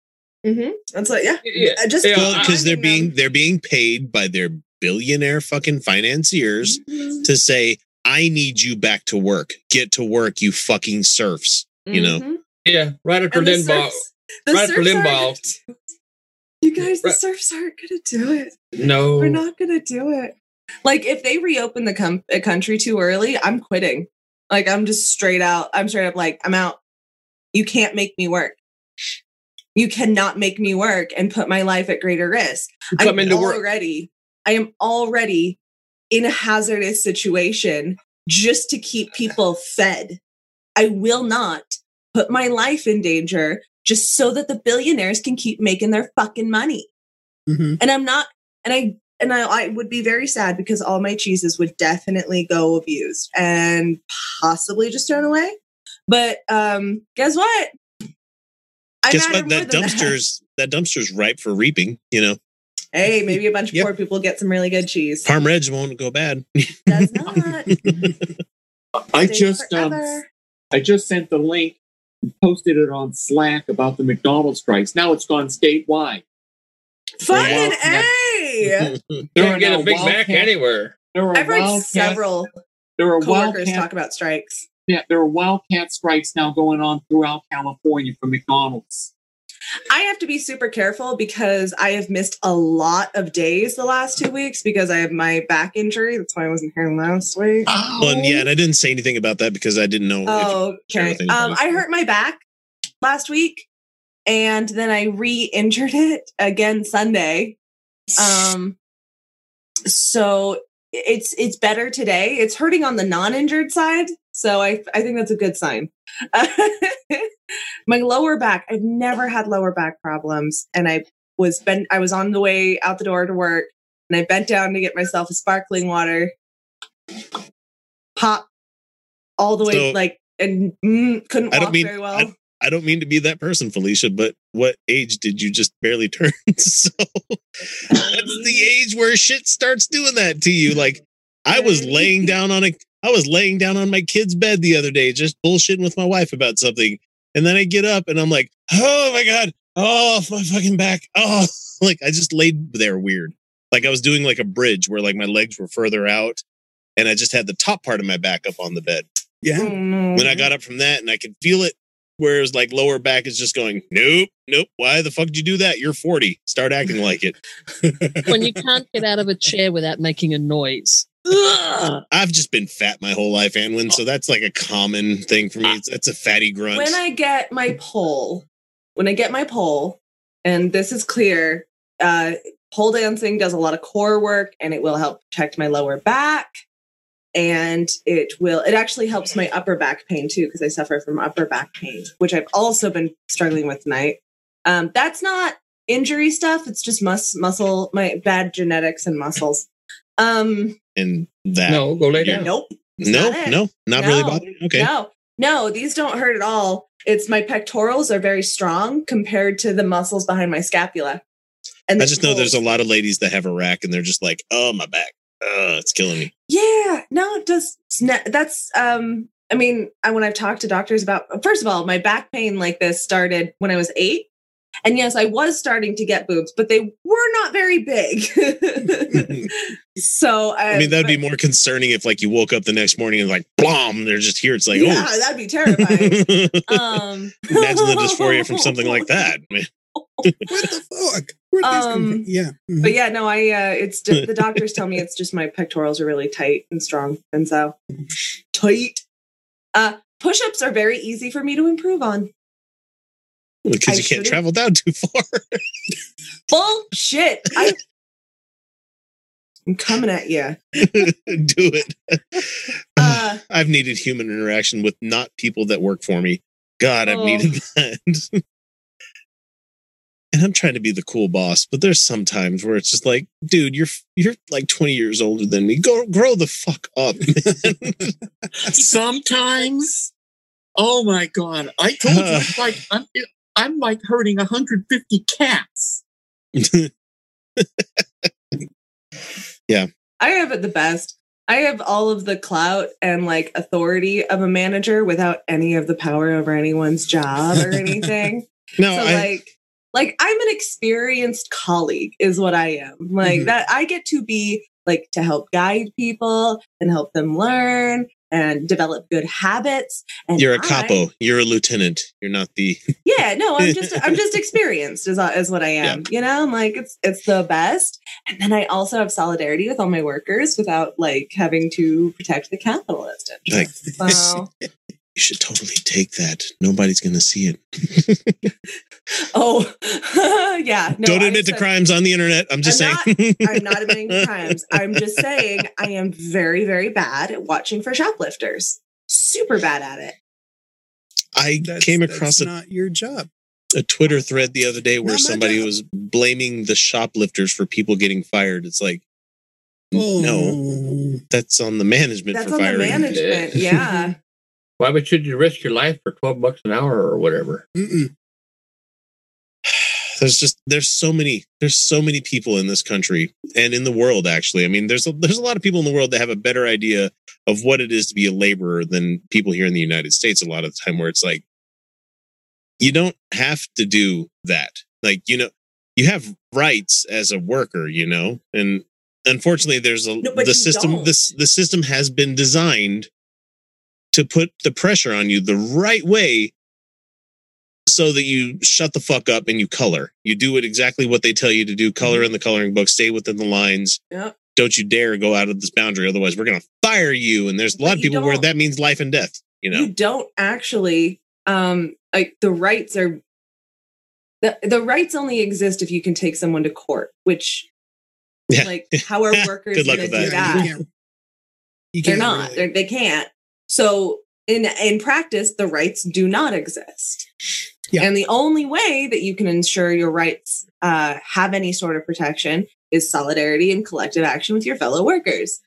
Speaker 7: Mm-hmm. That's like, yeah.
Speaker 6: Yeah.
Speaker 7: I just
Speaker 6: Yeah,
Speaker 2: Well, because they're
Speaker 7: reminding
Speaker 2: being they're being paid by their billionaire fucking financiers
Speaker 7: them.
Speaker 2: to say, "I need you back to work. Get to work, you fucking serfs." You know,
Speaker 7: Mhm.
Speaker 6: Yeah, right after
Speaker 7: And
Speaker 6: Limbaugh. right after
Speaker 7: serfs
Speaker 6: Limbaugh.
Speaker 7: gonna do it. You guys, the
Speaker 6: Right.
Speaker 7: serfs aren't gonna do it.
Speaker 6: No,
Speaker 7: We're not gonna do it. Like if they reopen the com- country too early, I'm quitting. Like I'm just straight out. I'm straight up like I'm out. You can't make me work. You cannot make me work and put my life at greater risk. I'm
Speaker 6: into work.
Speaker 7: already. I am already in a hazardous situation just to keep people fed. I will not put my life in danger just so that the billionaires can keep making their fucking money.
Speaker 3: Mhm.
Speaker 7: And I'm not, and I, and I, I would be very sad because all my cheeses would definitely go abused and possibly just thrown away. But um, guess what? I
Speaker 2: guess what? That dumpster's that dumpster's ripe for reaping. You know,
Speaker 7: Hey, maybe a bunch of
Speaker 2: Yep.
Speaker 7: poor people get some really good cheese.
Speaker 2: Parm Reg won't go bad.
Speaker 7: Does not.
Speaker 5: I just um. I just sent the link posted it on Slack about the McDonald's strikes. Now it's gone statewide.
Speaker 7: Fucking
Speaker 5: Wildcat-
Speaker 7: A!
Speaker 5: There
Speaker 6: Can't get a Big Mac anywhere.
Speaker 5: There are
Speaker 7: I've heard several
Speaker 5: There are
Speaker 7: coworkers
Speaker 5: wildcat,
Speaker 7: talk about strikes.
Speaker 5: Yeah, there are wildcat strikes now going on throughout California for McDonald's.
Speaker 7: I have to be super careful because I have missed a lot of days the last two weeks because I have my back injury. That's why I wasn't here last week.
Speaker 2: Well, and yeah, and I didn't say anything about that because I didn't know.
Speaker 7: Oh, okay. Um, I hurt my back last week, and then I re-injured it again Sunday. Um, so it's it's better today. It's hurting on the non-injured side, so I I think that's a good sign. my lower back. I've never had lower back problems, and I was bent. I was on the way out the door to work, and I bent down to get myself a sparkling water. Pop all the way
Speaker 2: So-
Speaker 7: like and mm, couldn't
Speaker 2: I
Speaker 7: walk
Speaker 2: don't mean-
Speaker 7: very well.
Speaker 2: I- I don't mean to be that person, Felicia, but what age did you just barely turn? so that's the age where shit starts doing that to you. Like I was laying down on a I was laying down on my kid's bed the other day, just bullshitting with my wife about something. And then I get up and I'm like, oh my God, oh my fucking back. Oh like I just laid there weird. like I was doing like a bridge where like my legs were further out, and I just had the top part of my back up on the bed.
Speaker 3: Yeah.
Speaker 7: Mm.
Speaker 2: When I got up from that, and I could feel it, whereas like lower back is just going, nope, nope. Why the fuck did you do that? You're 40. Start acting like it.
Speaker 4: when you can't get out of a chair without making a noise. Ugh.
Speaker 2: I've just been fat my whole life, Anwin, so that's like a common thing for me. It's, it's a fatty grunt.
Speaker 7: when I get my pole, when I get my pole, and this is clear, uh, pole dancing does a lot of core work and it will help protect my lower back. And it will, it actually helps my upper back pain too, because I suffer from upper back pain, which I've also been struggling with tonight. Um, that's not injury stuff. It's just mus- muscle, my bad genetics and muscles. Um,
Speaker 2: and that.
Speaker 6: No, go lay down.
Speaker 7: nope.
Speaker 2: no,
Speaker 7: not
Speaker 2: no, not really
Speaker 7: No.
Speaker 2: bothering. Okay.
Speaker 7: No, no, these don't hurt at all. It's my pectorals are very strong compared to the muscles behind my scapula. And
Speaker 2: I
Speaker 7: the
Speaker 2: just know there's a lot of ladies that have a rack and they're just like, oh, my back. Oh, it's killing me.
Speaker 7: Yeah, no, it does. That's um. I mean, I, when I've talked to doctors about, first of all, my back pain like this started when I was eight, and yes, I was starting to get boobs, but they were not very big. so
Speaker 2: I mean, that'd be more concerning if like you woke up the next morning and like, blom, they're just here. It's like,
Speaker 7: yeah,
Speaker 2: oh,
Speaker 7: that'd be terrifying. um,
Speaker 2: imagine the dysphoria from something like that.
Speaker 3: what the fuck? Where'd these come
Speaker 7: Um,
Speaker 3: from? Yeah. mhm.
Speaker 7: But yeah, no, I uh it's just the doctors tell me it's just my pectorals are really tight and strong. And so tight. Uh push-ups are very easy for me to improve on.
Speaker 2: Because you can't travel down too far.
Speaker 7: Bullshit. I I'm coming at you.
Speaker 2: Do it.
Speaker 7: Uh
Speaker 2: I've needed human interaction with not people that work for me. God, I've
Speaker 7: Oh.
Speaker 2: needed that. and I'm trying to be the cool boss, but there's some times where it's just like, dude, you're you're like 20 years older than me. Go grow the fuck up. man.
Speaker 5: Sometimes, oh my god! I told you, like I'm, I'm like hurting 150 cats. Yeah.
Speaker 7: I have it the best. I have all of the clout and like authority of a manager without any of the power over anyone's job or anything.
Speaker 2: no,
Speaker 7: so
Speaker 2: I,
Speaker 7: like like i'm an experienced colleague is what i am like
Speaker 3: Mhm.
Speaker 7: that i get to be like to help guide people and help them learn and develop good habits and
Speaker 2: you're a
Speaker 7: I-
Speaker 2: capo. You're a lieutenant. You're not the.
Speaker 7: yeah no i'm just i'm just experienced is, uh, is what i am you know i'm like it's it's the best and then i also have solidarity with all my workers without like having to protect the capitalist
Speaker 2: Like,
Speaker 7: so
Speaker 2: you should totally take that. Nobody's going to see it.
Speaker 7: oh yeah no,
Speaker 2: Don't
Speaker 7: I
Speaker 2: admit to
Speaker 7: said-
Speaker 2: crimes on the internet. I'm just
Speaker 7: I'm
Speaker 2: saying.
Speaker 7: I'm not admitting to crimes. I'm just saying I am very, very bad at watching for shoplifters. Super bad at it.
Speaker 2: I
Speaker 3: That's-
Speaker 2: came
Speaker 3: that's
Speaker 2: across a,
Speaker 3: not your job.
Speaker 2: a Twitter thread the other day where
Speaker 3: Not
Speaker 2: somebody
Speaker 3: job.
Speaker 2: was blaming the shoplifters for people getting fired. It's like,
Speaker 3: Oh
Speaker 2: no, that's on the management
Speaker 7: That's
Speaker 2: for
Speaker 7: on the
Speaker 2: firing.
Speaker 7: management. Yeah.
Speaker 6: Why would should you risk your life for twelve bucks an hour or whatever?
Speaker 3: Mm-mm.
Speaker 2: there's just there's so many there's so many people in this country and in the world actually i mean there's a, there's a lot of people in the world that have a better idea of what it is to be a laborer than people here in the united states a lot of the time where it's like you don't have to do that like you know you have rights as a worker you know and unfortunately there's a
Speaker 7: No,
Speaker 2: the system
Speaker 7: don't.
Speaker 2: this the system has been designed to put the pressure on you the right way so that you shut the fuck up and you color. You do it exactly what they tell you to do. Color in the coloring book. Stay within the lines.
Speaker 7: Yep.
Speaker 2: Don't you dare go out of this boundary. Otherwise, we're going to fire you. And there's a
Speaker 7: But
Speaker 2: lot of people where
Speaker 7: don't-
Speaker 2: that means life and death. You know,
Speaker 7: You don't actually um like the rights are the, the rights only exist if you can take someone to court, which
Speaker 2: Yeah.
Speaker 7: like how are workers gonna do
Speaker 2: that.
Speaker 3: Yeah,
Speaker 7: that?
Speaker 3: you can't,
Speaker 7: They're
Speaker 3: can't
Speaker 7: not.
Speaker 3: really-
Speaker 7: They're, they can't. So in in practice, the rights do not exist.
Speaker 3: Yeah.
Speaker 7: And the only way that you can ensure your rights uh, have any sort of protection is solidarity and collective action with your fellow workers.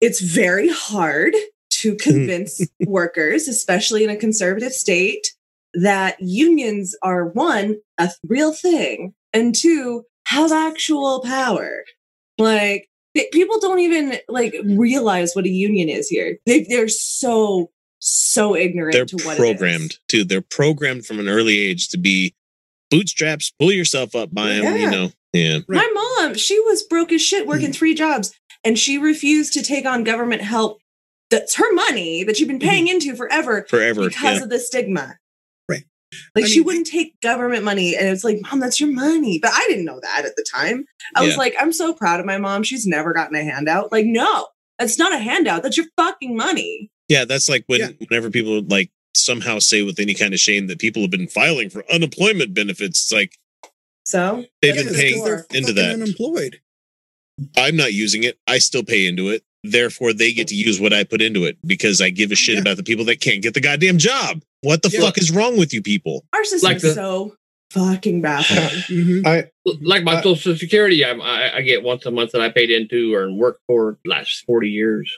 Speaker 7: It's very hard to convince workers, especially in a conservative state, that unions are one, a real thing, and two, have actual power. Like, people don't even like realize what a union is here. They, they're so, so ignorant
Speaker 2: they're
Speaker 7: to what
Speaker 2: programmed
Speaker 7: it is.
Speaker 2: to. They're programmed from an early age to be bootstraps, pull yourself up by them. You know, yeah.
Speaker 3: Right.
Speaker 7: My mom, she was broke as shit
Speaker 3: Mm.
Speaker 7: working three jobs and she refused to take on government help. That's her money that she'd been paying into forever
Speaker 2: Forever.
Speaker 7: because
Speaker 2: Mm-hmm. Yeah.
Speaker 7: of the stigma.
Speaker 3: Right.
Speaker 7: Like
Speaker 3: I
Speaker 7: she wouldn't take government money. And it's like, Mom, that's your money. But I didn't know that at the time. I was like, I'm so proud of my mom. She's never gotten a handout. Like, no, that's not a handout. That's your fucking money.
Speaker 2: Yeah, that's like when
Speaker 3: Yeah.
Speaker 2: whenever people like somehow say with any kind of shame that people have been filing for unemployment benefits. It's like
Speaker 7: So
Speaker 2: they've
Speaker 3: Yeah,
Speaker 2: been paying into that.
Speaker 3: Unemployed.
Speaker 2: I'm not using it. I still pay into it. Therefore, they get to use what I put into it because I give a shit
Speaker 3: Yeah.
Speaker 2: about the people that can't get the goddamn job. What the
Speaker 3: Yeah.
Speaker 2: fuck is wrong with you people?
Speaker 7: our system's
Speaker 6: Like the-
Speaker 7: so fucking baffling.
Speaker 3: Mhm.
Speaker 8: I
Speaker 6: Like my
Speaker 8: Uh,
Speaker 6: Social Security, I, I I get once a month that I paid into or worked for last forty years.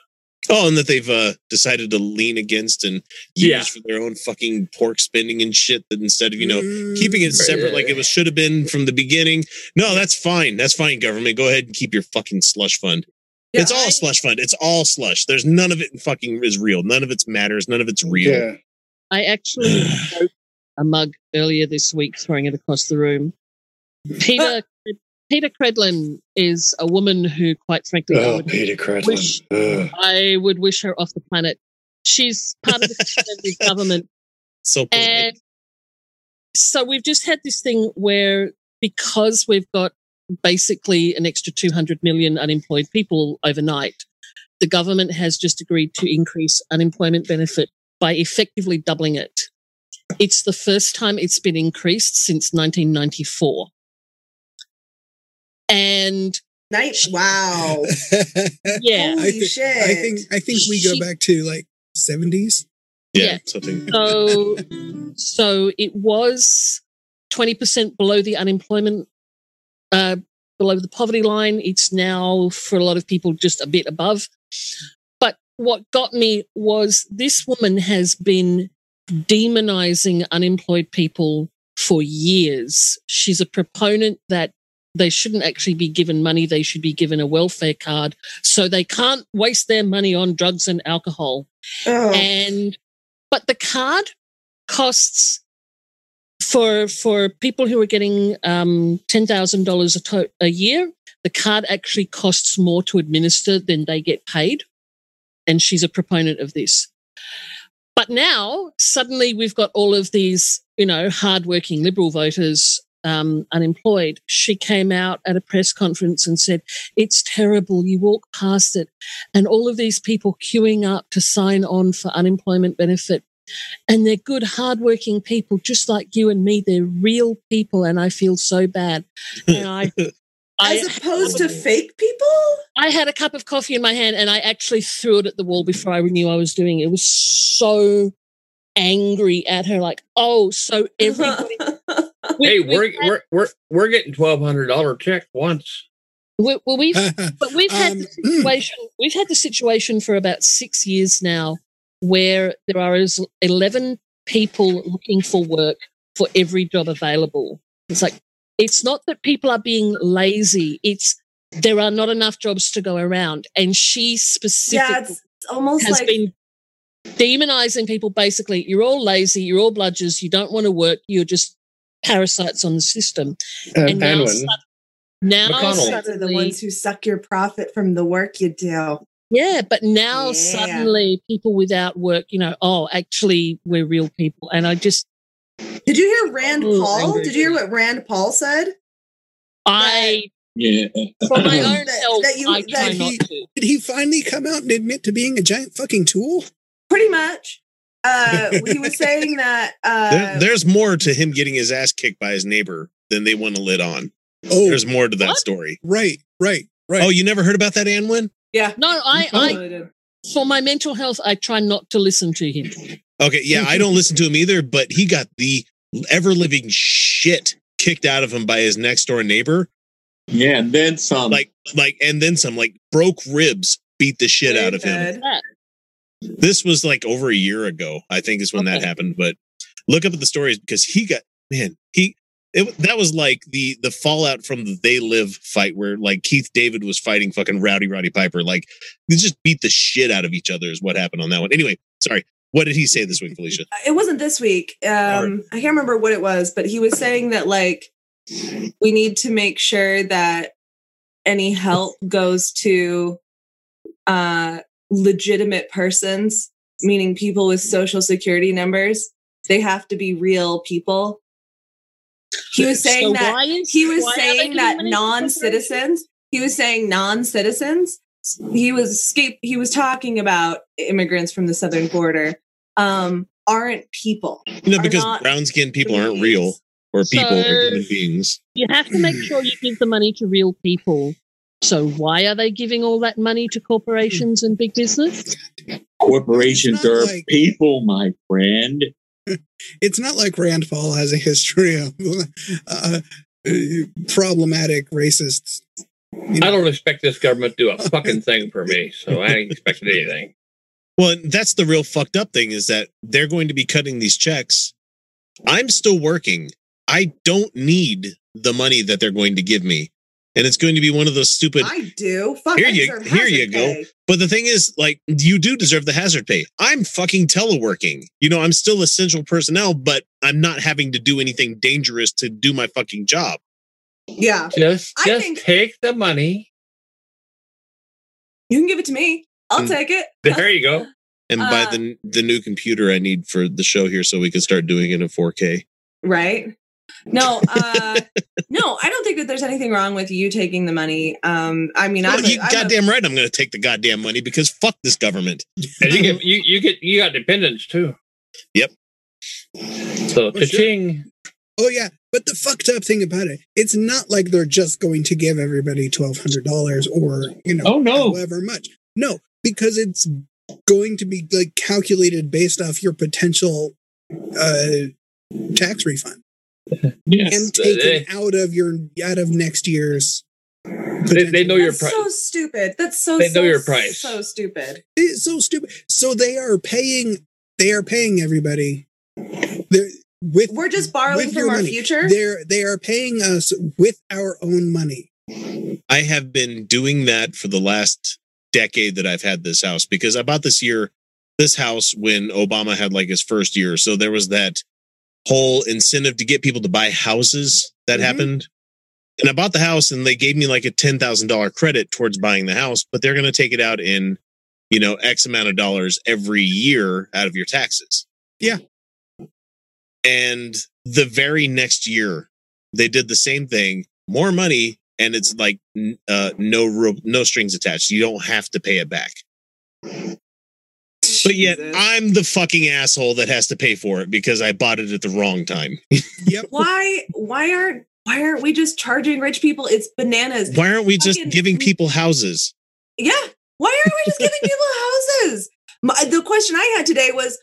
Speaker 2: Oh, and that they've uh, decided to lean against and use
Speaker 6: Yeah.
Speaker 2: for their own fucking pork spending and shit. That instead of you know
Speaker 3: Mm,
Speaker 2: keeping it
Speaker 6: Right.
Speaker 2: separate like it was should have been from the beginning. No, that's fine. That's fine. Government, go ahead and keep your fucking slush fund. It's all
Speaker 7: I-
Speaker 2: slush fund. It's all slush. There's none of it fucking is real. None of it matters. None of it's real.
Speaker 8: yeah.
Speaker 4: I actually broke a mug earlier this week, throwing it across the room. Peter ah! Peta Credlin is a woman who, quite frankly, I
Speaker 8: Oh,
Speaker 4: would,
Speaker 8: Peta Credlin.
Speaker 4: wish-
Speaker 8: Ugh.
Speaker 4: I would wish her off the planet. She's part of the government,
Speaker 2: So polite.
Speaker 4: and so we've just had this thing where because we've got basically an extra 200 million unemployed people overnight, the government has just agreed to increase unemployment benefit by effectively doubling it. It's the first time it's been increased since 1994. And
Speaker 7: Night. Wow.
Speaker 4: yeah,
Speaker 3: I,
Speaker 7: Holy shit.
Speaker 3: I think I think we go
Speaker 4: She-
Speaker 3: back to like seventies.
Speaker 2: yeah,
Speaker 4: yeah.
Speaker 2: something.
Speaker 4: so so it was 20% below the unemployment uh below the poverty line. It's now for a lot of people just a bit above. But what got me was this woman has been demonizing unemployed people for years. She's a proponent that they shouldn't actually be given money. They should be given a welfare card. So they can't waste their money on drugs and alcohol.
Speaker 7: Oh.
Speaker 4: and but the card costs for for people who are getting um, ten thousand dollars a to- a year. The card actually costs more to administer than they get paid, and she's a proponent of this. But now suddenly we've got all of these, you know, hardworking liberal voters um, unemployed. She came out at a press conference and said, "It's terrible. You walk past it, and all of these people queuing up to sign on for unemployment benefit. And they're good, hardworking people, just like you and me. They're real people, and I feel so bad. And I, I,
Speaker 7: As opposed to fake people?
Speaker 4: I had a cup of coffee in my hand, and I actually threw it at the wall before I knew I was doing it. It was so angry at her, like, oh, so everybody. we-
Speaker 6: hey,
Speaker 4: we've
Speaker 6: we're
Speaker 4: had-
Speaker 6: we're we're we're getting twelve hundred dollar check once.
Speaker 4: well, we've But we've had
Speaker 3: Um,
Speaker 4: the situation. We've had the situation for about six years now, where there are as eleven people looking for work for every job available. It's like it's not that people are being lazy. It's there are not enough jobs to go around, and she
Speaker 7: yeah,
Speaker 4: specifically
Speaker 7: it's almost
Speaker 4: has
Speaker 7: like
Speaker 4: been demonizing people. Basically, you're all lazy. You're all bludgers. You don't want to work. You're just parasites on the system.
Speaker 8: And,
Speaker 4: And now,
Speaker 8: Anwin,
Speaker 4: now
Speaker 6: McConnell.
Speaker 7: they're the ones who suck your profit from the work you do.
Speaker 4: Yeah, but now
Speaker 7: Yeah.
Speaker 4: suddenly people without work, you know, oh, actually we're real people. And I just,
Speaker 7: Did you hear Rand
Speaker 4: Oh,
Speaker 7: Paul?
Speaker 4: angry.
Speaker 7: Did you hear what Rand Paul said?
Speaker 4: I,
Speaker 5: Yeah.
Speaker 4: for my own
Speaker 7: That-
Speaker 4: health,
Speaker 7: that you-
Speaker 4: I try
Speaker 3: that
Speaker 4: not
Speaker 3: he-
Speaker 4: to.
Speaker 3: Did he finally come out and admit to being a giant fucking tool?
Speaker 7: Pretty much. Uh, he was saying that. Uh,
Speaker 2: There, there's more to him getting his ass kicked by his neighbor than they want to let on.
Speaker 3: Oh,
Speaker 2: There's more to that
Speaker 4: What?
Speaker 2: story.
Speaker 3: right, right, right.
Speaker 2: Oh, you never heard about that, Anwin?
Speaker 7: Yeah.
Speaker 4: No, I, I, for my mental health, I try not to listen to him.
Speaker 2: Okay, yeah, I don't listen to him either, but he got the ever living shit kicked out of him by his next door neighbor.
Speaker 5: Yeah, and then some.
Speaker 2: Like, like, and then some, like, broke ribs beat the shit out of him. This was like over a year ago, I think, is when that happened. But look up at the stories because he got man, he it, that was like the the fallout from the They Live fight where like Keith David was fighting fucking Rowdy Roddy Piper. Like they just beat the shit out of each other is what happened on that one. Anyway, sorry. What did he say this week, Felicia?
Speaker 7: it wasn't this week. Um, I can't remember what it was, but he was saying that like we need to make sure that any help goes to uh, legitimate persons, meaning people with social security numbers. They have to be real people. He was saying
Speaker 4: So
Speaker 7: that he was
Speaker 4: why are they
Speaker 7: saying that
Speaker 4: money to corporations?
Speaker 7: non-citizens he was saying non-citizens he was escape he was talking about immigrants from the southern border um aren't people
Speaker 2: You know, because brown skinned people aren't real, or people
Speaker 4: So-
Speaker 2: are human beings.
Speaker 4: You have to make sure you give the money to real people. So why are they giving all that money to corporations and big business?
Speaker 5: Corporations are
Speaker 3: like-
Speaker 5: people, my friend.
Speaker 3: It's not like Rand Paul has a history of uh, problematic racists. You
Speaker 6: I don't expect this government to do a fucking thing for me, so I ain't expecting anything.
Speaker 2: Well, that's the real fucked up thing is that they're going to be cutting these checks. I'm still working. I don't need the money that they're going to give me. And it's going to be one of those stupid.
Speaker 7: i do Fuck,
Speaker 2: Here
Speaker 7: I
Speaker 2: you- here you
Speaker 7: hazard
Speaker 2: go. But the thing is, like, you do deserve the hazard pay. I'm fucking teleworking. You know, I'm still essential personnel, but I'm not having to do anything dangerous to do my fucking job.
Speaker 7: yeah
Speaker 6: Just, just
Speaker 7: think-
Speaker 6: take the money.
Speaker 7: you can give it to me i'll
Speaker 2: Mm.
Speaker 7: take it
Speaker 6: There you go.
Speaker 2: And buy
Speaker 7: Uh,
Speaker 2: the the new computer I need for the show here so we can start doing it in 4K.
Speaker 7: right no uh no i don't think that there's anything wrong with you taking the money um i mean
Speaker 2: Well,
Speaker 7: i'm, a,
Speaker 2: you
Speaker 7: I'm a-
Speaker 2: goddamn right I'm going to take the goddamn money because fuck this government.
Speaker 6: And you get you, you get you got dependents too.
Speaker 2: Yep.
Speaker 6: So
Speaker 3: For sure.
Speaker 6: cha-ching.
Speaker 3: oh yeah, but the fucked up thing about it, it's not like they're just going to give everybody twelve hundred dollars or you know
Speaker 5: Oh no.
Speaker 3: however much. No, because it's going to be like calculated based off your potential uh tax refund
Speaker 5: Yes.
Speaker 3: and
Speaker 6: they-
Speaker 3: taken out of your out of next year's
Speaker 6: They, they know your price.
Speaker 7: so stupid that's so
Speaker 6: They know
Speaker 7: so,
Speaker 6: your price.
Speaker 7: so stupid
Speaker 3: It's so stupid. So they are paying. They are paying everybody. They're with.
Speaker 7: we're just borrowing from our
Speaker 3: money.
Speaker 7: future
Speaker 3: They're they are paying us with our own money.
Speaker 2: I have been doing that for the last decade that I've had this house because I bought this year this house when Obama had like his first year. So there was that whole incentive to get people to buy houses that
Speaker 7: Mhm.
Speaker 2: happened. And I bought the house and they gave me like a $10,000 credit towards buying the house, but they're going to take it out in, you know, X amount of dollars every year out of your taxes.
Speaker 3: Yeah.
Speaker 2: And the very next year, they did the same thing, more money, and it's like uh, no no strings attached. You don't have to pay it back. But yet, I'm the fucking asshole that has to pay for it because I bought it at the wrong time.
Speaker 3: Yep.
Speaker 7: why why aren't why aren't we just charging rich people it's bananas
Speaker 2: Why aren't we just
Speaker 7: Fucking-
Speaker 2: giving people houses?
Speaker 7: yeah why aren't we just giving people houses My, the question i had today was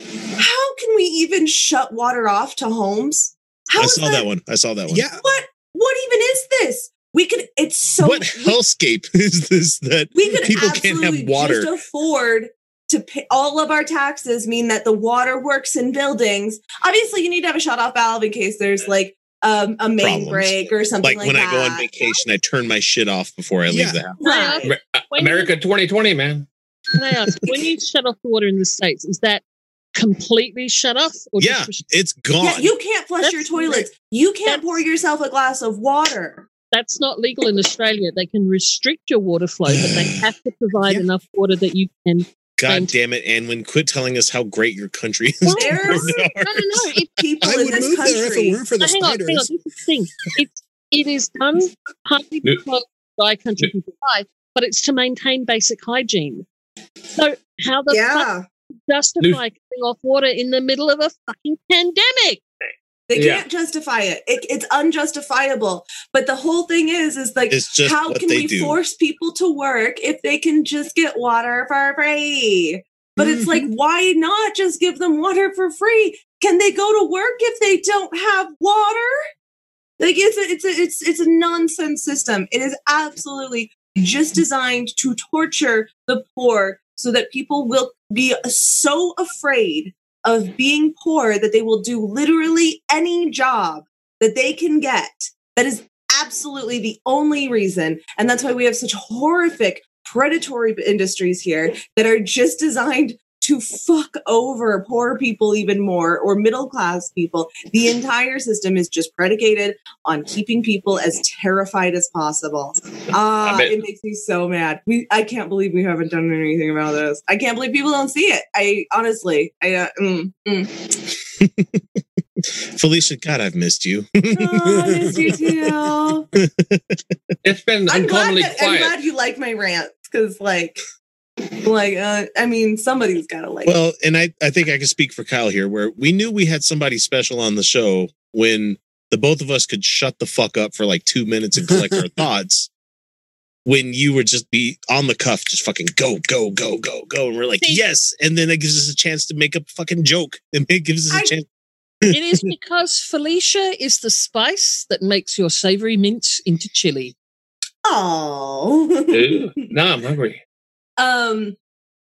Speaker 7: how can we even shut water off to homes how
Speaker 2: I saw that one. I saw that one.
Speaker 3: Yeah.
Speaker 7: what what even is this we could it's so
Speaker 2: what
Speaker 7: we,
Speaker 2: hellscape is this that
Speaker 7: we could
Speaker 2: people can't have water?
Speaker 7: just afford to pay all of our taxes mean that the water works in buildings obviously you need to have a shut off valve in case there's like um, a main
Speaker 2: Problems.
Speaker 7: break or something
Speaker 2: like that.
Speaker 7: like,
Speaker 2: when
Speaker 7: that
Speaker 2: I go on vacation, I turn my shit off before I leave the house.
Speaker 7: Right.
Speaker 6: Amer- America 2020, man.
Speaker 4: Can I ask, when you shut off the water in the States, is that completely shut off? Or
Speaker 2: Yeah,
Speaker 4: just,
Speaker 2: it's gone.
Speaker 7: Yeah, you can't flush
Speaker 4: That's
Speaker 7: your toilets. You can't
Speaker 4: that's-
Speaker 7: pour yourself a glass of water.
Speaker 4: that's not legal in Australia. They can restrict your water flow, but they have to provide
Speaker 3: Yeah.
Speaker 4: enough water that you can.
Speaker 2: God damn it, Anwin, quit telling us how great your country is.
Speaker 4: Well,
Speaker 7: There's-
Speaker 4: no, no, no. It,
Speaker 7: People
Speaker 3: I
Speaker 7: in
Speaker 3: would
Speaker 7: this
Speaker 3: move there if it
Speaker 7: country.
Speaker 3: weren't for the
Speaker 4: no, hang on, hang on.
Speaker 3: spiders.
Speaker 4: This is the thing. It's it is done partly because by country people die, but it's to maintain basic hygiene. So how the fuck
Speaker 7: Yeah,
Speaker 4: justify cutting off water in the middle of a fucking pandemic?
Speaker 7: They
Speaker 6: Yeah.
Speaker 7: can't justify it. it. It's unjustifiable. But the whole thing is, is like, how can we
Speaker 2: do.
Speaker 7: force people to work if they can just get water for free? But it's like,
Speaker 2: Mm-hmm.
Speaker 7: why not just give them water for free? Can they go to work if they don't have water? Like it's a, it's a, it's it's a nonsense system. It is absolutely just designed to torture the poor so that people will be so afraid of being poor that they will do literally any job that they can get. That is absolutely the only reason. And that's why we have such horrific predatory industries here that are just designed to fuck over poor people even more or middle class people. The entire system is just predicated on keeping people as terrified as possible. Ah,
Speaker 6: I bet-
Speaker 7: it makes me so mad. We I can't believe we haven't done anything about this. I can't believe people don't see it. I honestly, I uh, mm, mm.
Speaker 2: Felicia, God, I've missed you.
Speaker 7: Oh, I miss you too.
Speaker 6: It's been
Speaker 7: I'm glad,
Speaker 6: uncommonly
Speaker 7: that, I'm glad you like my rants because, like, like uh, I mean, somebody's got to like.
Speaker 2: well, and I, I think I can speak for Kyle here, where we knew we had somebody special on the show when the both of us could shut the fuck up for like two minutes and collect our thoughts. When you would just be on the cuff, just fucking go, go, go, go, go. And we're like,
Speaker 4: See-
Speaker 2: yes. And then it gives us a chance to make a fucking joke. And it gives us a
Speaker 7: I-
Speaker 2: chance.
Speaker 4: it is because Felicia is the spice that makes your savory mince into chili.
Speaker 7: oh.
Speaker 6: no I'm hungry.
Speaker 7: Um,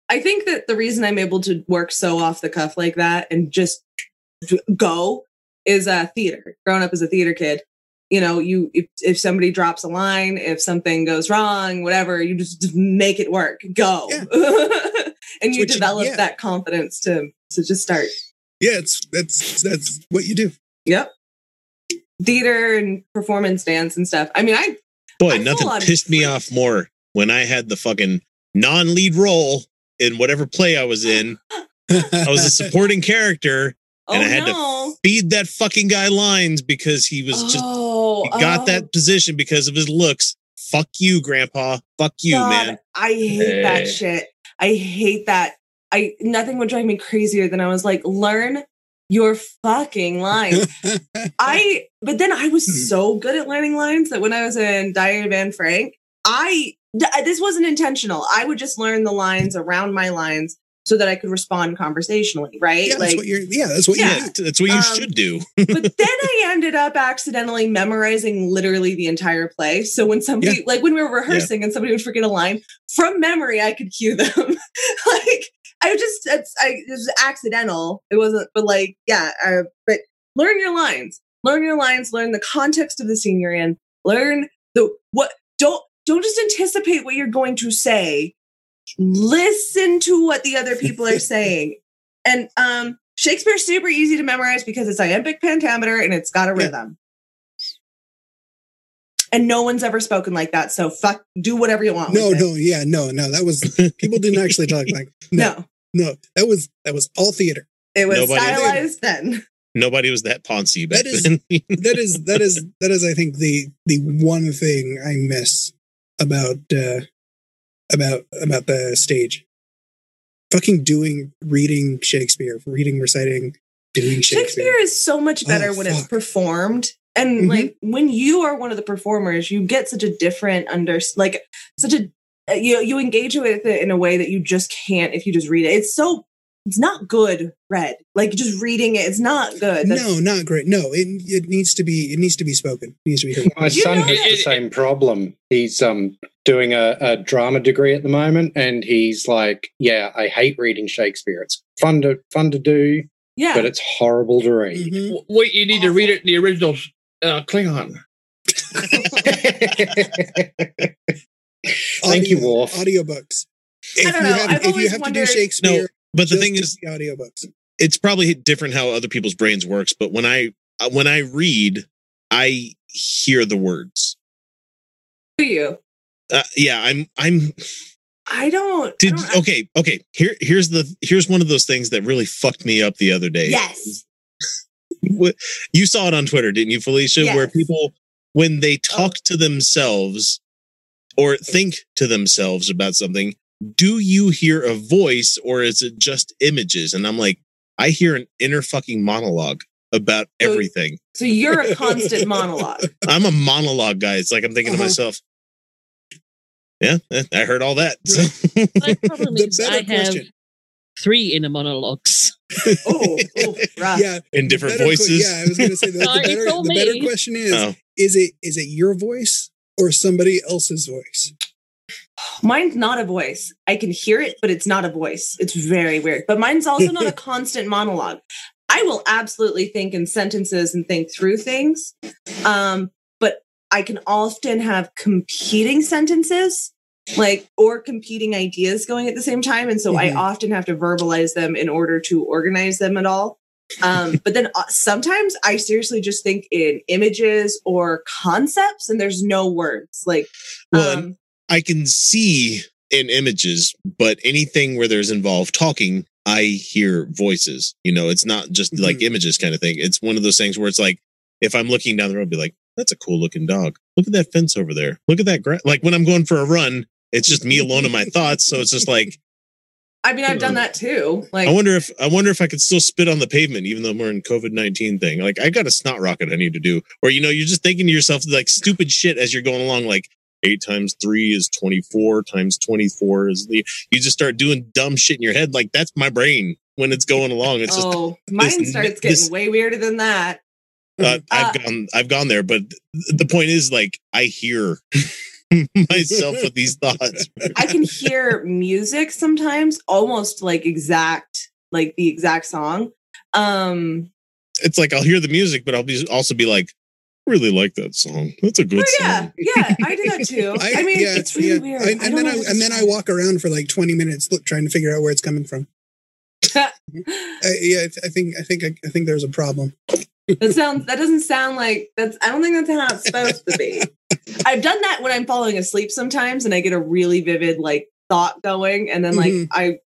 Speaker 7: I think that the reason I'm able to work so off the cuff like that and just go is uh, theater. Growing up as a theater kid, you know, you if, if somebody drops a line, if something goes wrong, whatever, you just, just make it work. Go,
Speaker 3: Yeah.
Speaker 7: and you
Speaker 3: what you-
Speaker 7: develop
Speaker 3: yeah.
Speaker 7: that confidence to to just start.
Speaker 3: Yeah, it's that's that's what you do.
Speaker 7: Yep. Theater and performance dance and stuff. I mean, I
Speaker 2: Boy,
Speaker 7: I
Speaker 2: nothing
Speaker 7: full on
Speaker 2: pissed me off more when I had the fucking non lead role in whatever play I was in. I was a supporting character
Speaker 7: oh
Speaker 2: and I had
Speaker 7: no.
Speaker 2: to feed that fucking guy lines because he was just
Speaker 7: oh,
Speaker 2: he got
Speaker 7: oh.
Speaker 2: that position because of his looks. Fuck you, grandpa. Fuck you,
Speaker 7: God,
Speaker 2: man.
Speaker 7: I hate that shit. I hate that. I nothing would drive me crazier than I was like, learn your fucking lines. I but then I was
Speaker 3: Hmm.
Speaker 7: so good at learning lines that when I was in Diary of Anne Frank, I th- this wasn't intentional. I would just learn the lines around my lines so that I could respond conversationally, right?
Speaker 3: yeah, that's what you're. Yeah, that's what
Speaker 7: Yeah.
Speaker 3: you
Speaker 2: That's what you
Speaker 7: Um,
Speaker 2: should do.
Speaker 7: but then I ended up accidentally memorizing literally the entire play. So when somebody, like when we were rehearsing and somebody would forget a line from memory, I could cue them. like I just, it's, I, it was accidental. It wasn't, but like, yeah. Uh, but learn your lines. Learn your lines. Learn the context of the scene you're in. Learn the what. Don't don't just anticipate what you're going to say. Listen to what the other people are saying. And um, Shakespeare's super easy to memorize because it's iambic pentameter and it's got a rhythm. And no one's ever spoken like that. So fuck, do whatever you want.
Speaker 3: No,
Speaker 7: with it.
Speaker 3: no, yeah, no, no. That was people didn't actually talk like no,
Speaker 7: no.
Speaker 3: no. That was that was all theater.
Speaker 7: It was
Speaker 2: Nobody did.
Speaker 7: stylized then.
Speaker 2: Nobody was that Ponzi back
Speaker 3: That is-
Speaker 2: then.
Speaker 3: That is that is that is I think the the one thing I miss about uh about about the stage. Fucking doing reading Shakespeare, reading, reciting, doing Shakespeare.
Speaker 7: Shakespeare is so much better
Speaker 3: Oh,
Speaker 7: when it's performed. And
Speaker 3: Mhm.
Speaker 7: like when you are one of the performers, you get such a different under like such a uh, you you engage with it in a way that you just can't if you just read it. It's so it's not good read. Like just reading it, it's not good. That's-
Speaker 3: No, not great. No, it it needs to be it needs to be spoken. It needs to be heard.
Speaker 8: My son
Speaker 7: know
Speaker 8: has the same problem. He's um doing a, a drama degree at the moment, and he's like, "Yeah, I hate reading Shakespeare. It's fun to fun to do,
Speaker 7: yeah.
Speaker 8: but it's horrible to read."
Speaker 3: Mhm.
Speaker 6: Wait, you need to read it in the original uh, Klingon.
Speaker 8: Thank you,
Speaker 3: Audio-
Speaker 8: Wolf.
Speaker 3: Audiobooks. If
Speaker 7: don't
Speaker 3: you have,
Speaker 7: I've
Speaker 3: if you
Speaker 7: always
Speaker 3: have to do Shakespeare,
Speaker 2: but the
Speaker 3: just
Speaker 2: thing is,
Speaker 3: the audiobooks.
Speaker 2: it's probably different how other people's brains works. But when I uh, when I read, I hear the words.
Speaker 7: Do you?
Speaker 2: Uh, yeah, I'm I'm
Speaker 7: I don't. I
Speaker 2: Did
Speaker 7: don't-
Speaker 2: okay, okay. Here, here's the here's one of those things that really fucked me up the other day.
Speaker 7: yes.
Speaker 2: You saw it on Twitter, didn't you, Felicia? Where people, when they talk to themselves or think to themselves about something, do you hear a voice or is it just images? And I'm like, I hear an inner fucking monologue about
Speaker 7: So-
Speaker 2: everything.
Speaker 7: So you're a constant monologue.
Speaker 2: I'm a monologue guy. It's like I'm thinking
Speaker 3: Uh-huh.
Speaker 2: to myself, yeah, eh, I heard all that. So,
Speaker 4: My problem
Speaker 3: The
Speaker 4: is
Speaker 3: better
Speaker 4: I have
Speaker 3: question.
Speaker 4: three inner monologues.
Speaker 7: Oh, oh.
Speaker 3: Yeah,
Speaker 2: in different
Speaker 3: better que-
Speaker 2: voices.
Speaker 3: yeah, I was going to say that.
Speaker 4: No,
Speaker 3: the better, the better question is:
Speaker 2: Oh.
Speaker 3: is it is it your voice or somebody else's voice?
Speaker 7: Mine's not a voice. I can hear it, but it's not a voice. It's very weird. But mine's also not a constant monologue. I will absolutely think in sentences and think through things. Um, but I can often have competing sentences like or competing ideas going at the same time and so i
Speaker 3: Mhm.
Speaker 7: often have to verbalize them in order to organize them at all um, but then uh, sometimes i seriously just think in images or concepts and there's no words like
Speaker 2: Well,
Speaker 7: um,
Speaker 2: I can see in images, but anything where there's involved talking, I hear voices. You know, it's not just like
Speaker 3: Mhm.
Speaker 2: images kind of thing. It's one of those things where it's like, if I'm looking down the road, be like, that's a cool looking dog. Look at that fence over there. Look at that grass. Like when I'm going for a run, it's just me alone in my thoughts. So it's just like,
Speaker 7: i mean i've done that too like
Speaker 2: I wonder if I wonder if I could still spit on the pavement, even though we're in COVID nineteen thing. Like I got a snot rocket I need to do, or you know, you're just thinking to yourself like stupid shit as you're going along. Like eight times three is twenty four times twenty four is the. You just start doing dumb shit in your head. Like that's my brain when it's going along. It's just
Speaker 7: oh mine
Speaker 2: this-
Speaker 7: starts getting
Speaker 2: this-
Speaker 7: way weirder than that
Speaker 2: uh, I've
Speaker 7: Uh,
Speaker 2: gone I've gone there, but th- the point is like I hear myself with these thoughts.
Speaker 7: I can hear music sometimes, almost like exact, like the exact song. Um,
Speaker 2: It's like I'll hear the music, but I'll be also be like, really like that song. That's a good
Speaker 7: oh yeah,
Speaker 2: song.
Speaker 7: yeah, I do that too. I, mean,
Speaker 3: yeah,
Speaker 7: it's really
Speaker 3: yeah.
Speaker 7: weird.
Speaker 3: I-
Speaker 7: I
Speaker 3: and
Speaker 7: don't
Speaker 3: then I and then I walk around for like twenty minutes look, trying to figure out where it's coming from. I, yeah, I th- I think I think I, think there's a problem.
Speaker 7: that sounds. That doesn't sound like that's. I don't think that's how it's supposed to be. I've done that when I'm falling asleep sometimes, and I get a really vivid like thought going, and then like
Speaker 3: Mhm.
Speaker 7: I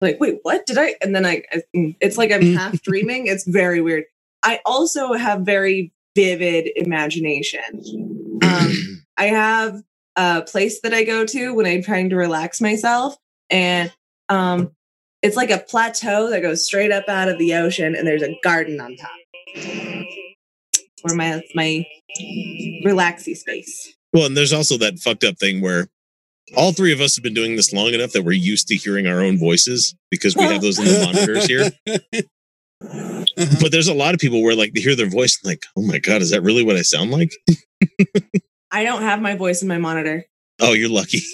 Speaker 7: like wait, what did I? And then I, I it's like I'm
Speaker 3: Mhm.
Speaker 7: half dreaming. It's very weird. I also have very vivid imagination. Um, I have a place that I go to when I'm trying to relax myself, and um, it's like a plateau that goes straight up out of the ocean, and there's a garden on top. Where my my relaxy space.
Speaker 2: Well, and there's also that fucked up thing where all three of us have been doing this long enough that we're used to hearing our own voices because we have those little monitors here.
Speaker 3: Uh-huh.
Speaker 2: But there's a lot of people where like they hear their voice and like, oh my god, is that really what I sound like?
Speaker 7: I don't have my voice in my monitor.
Speaker 2: Oh, you're lucky.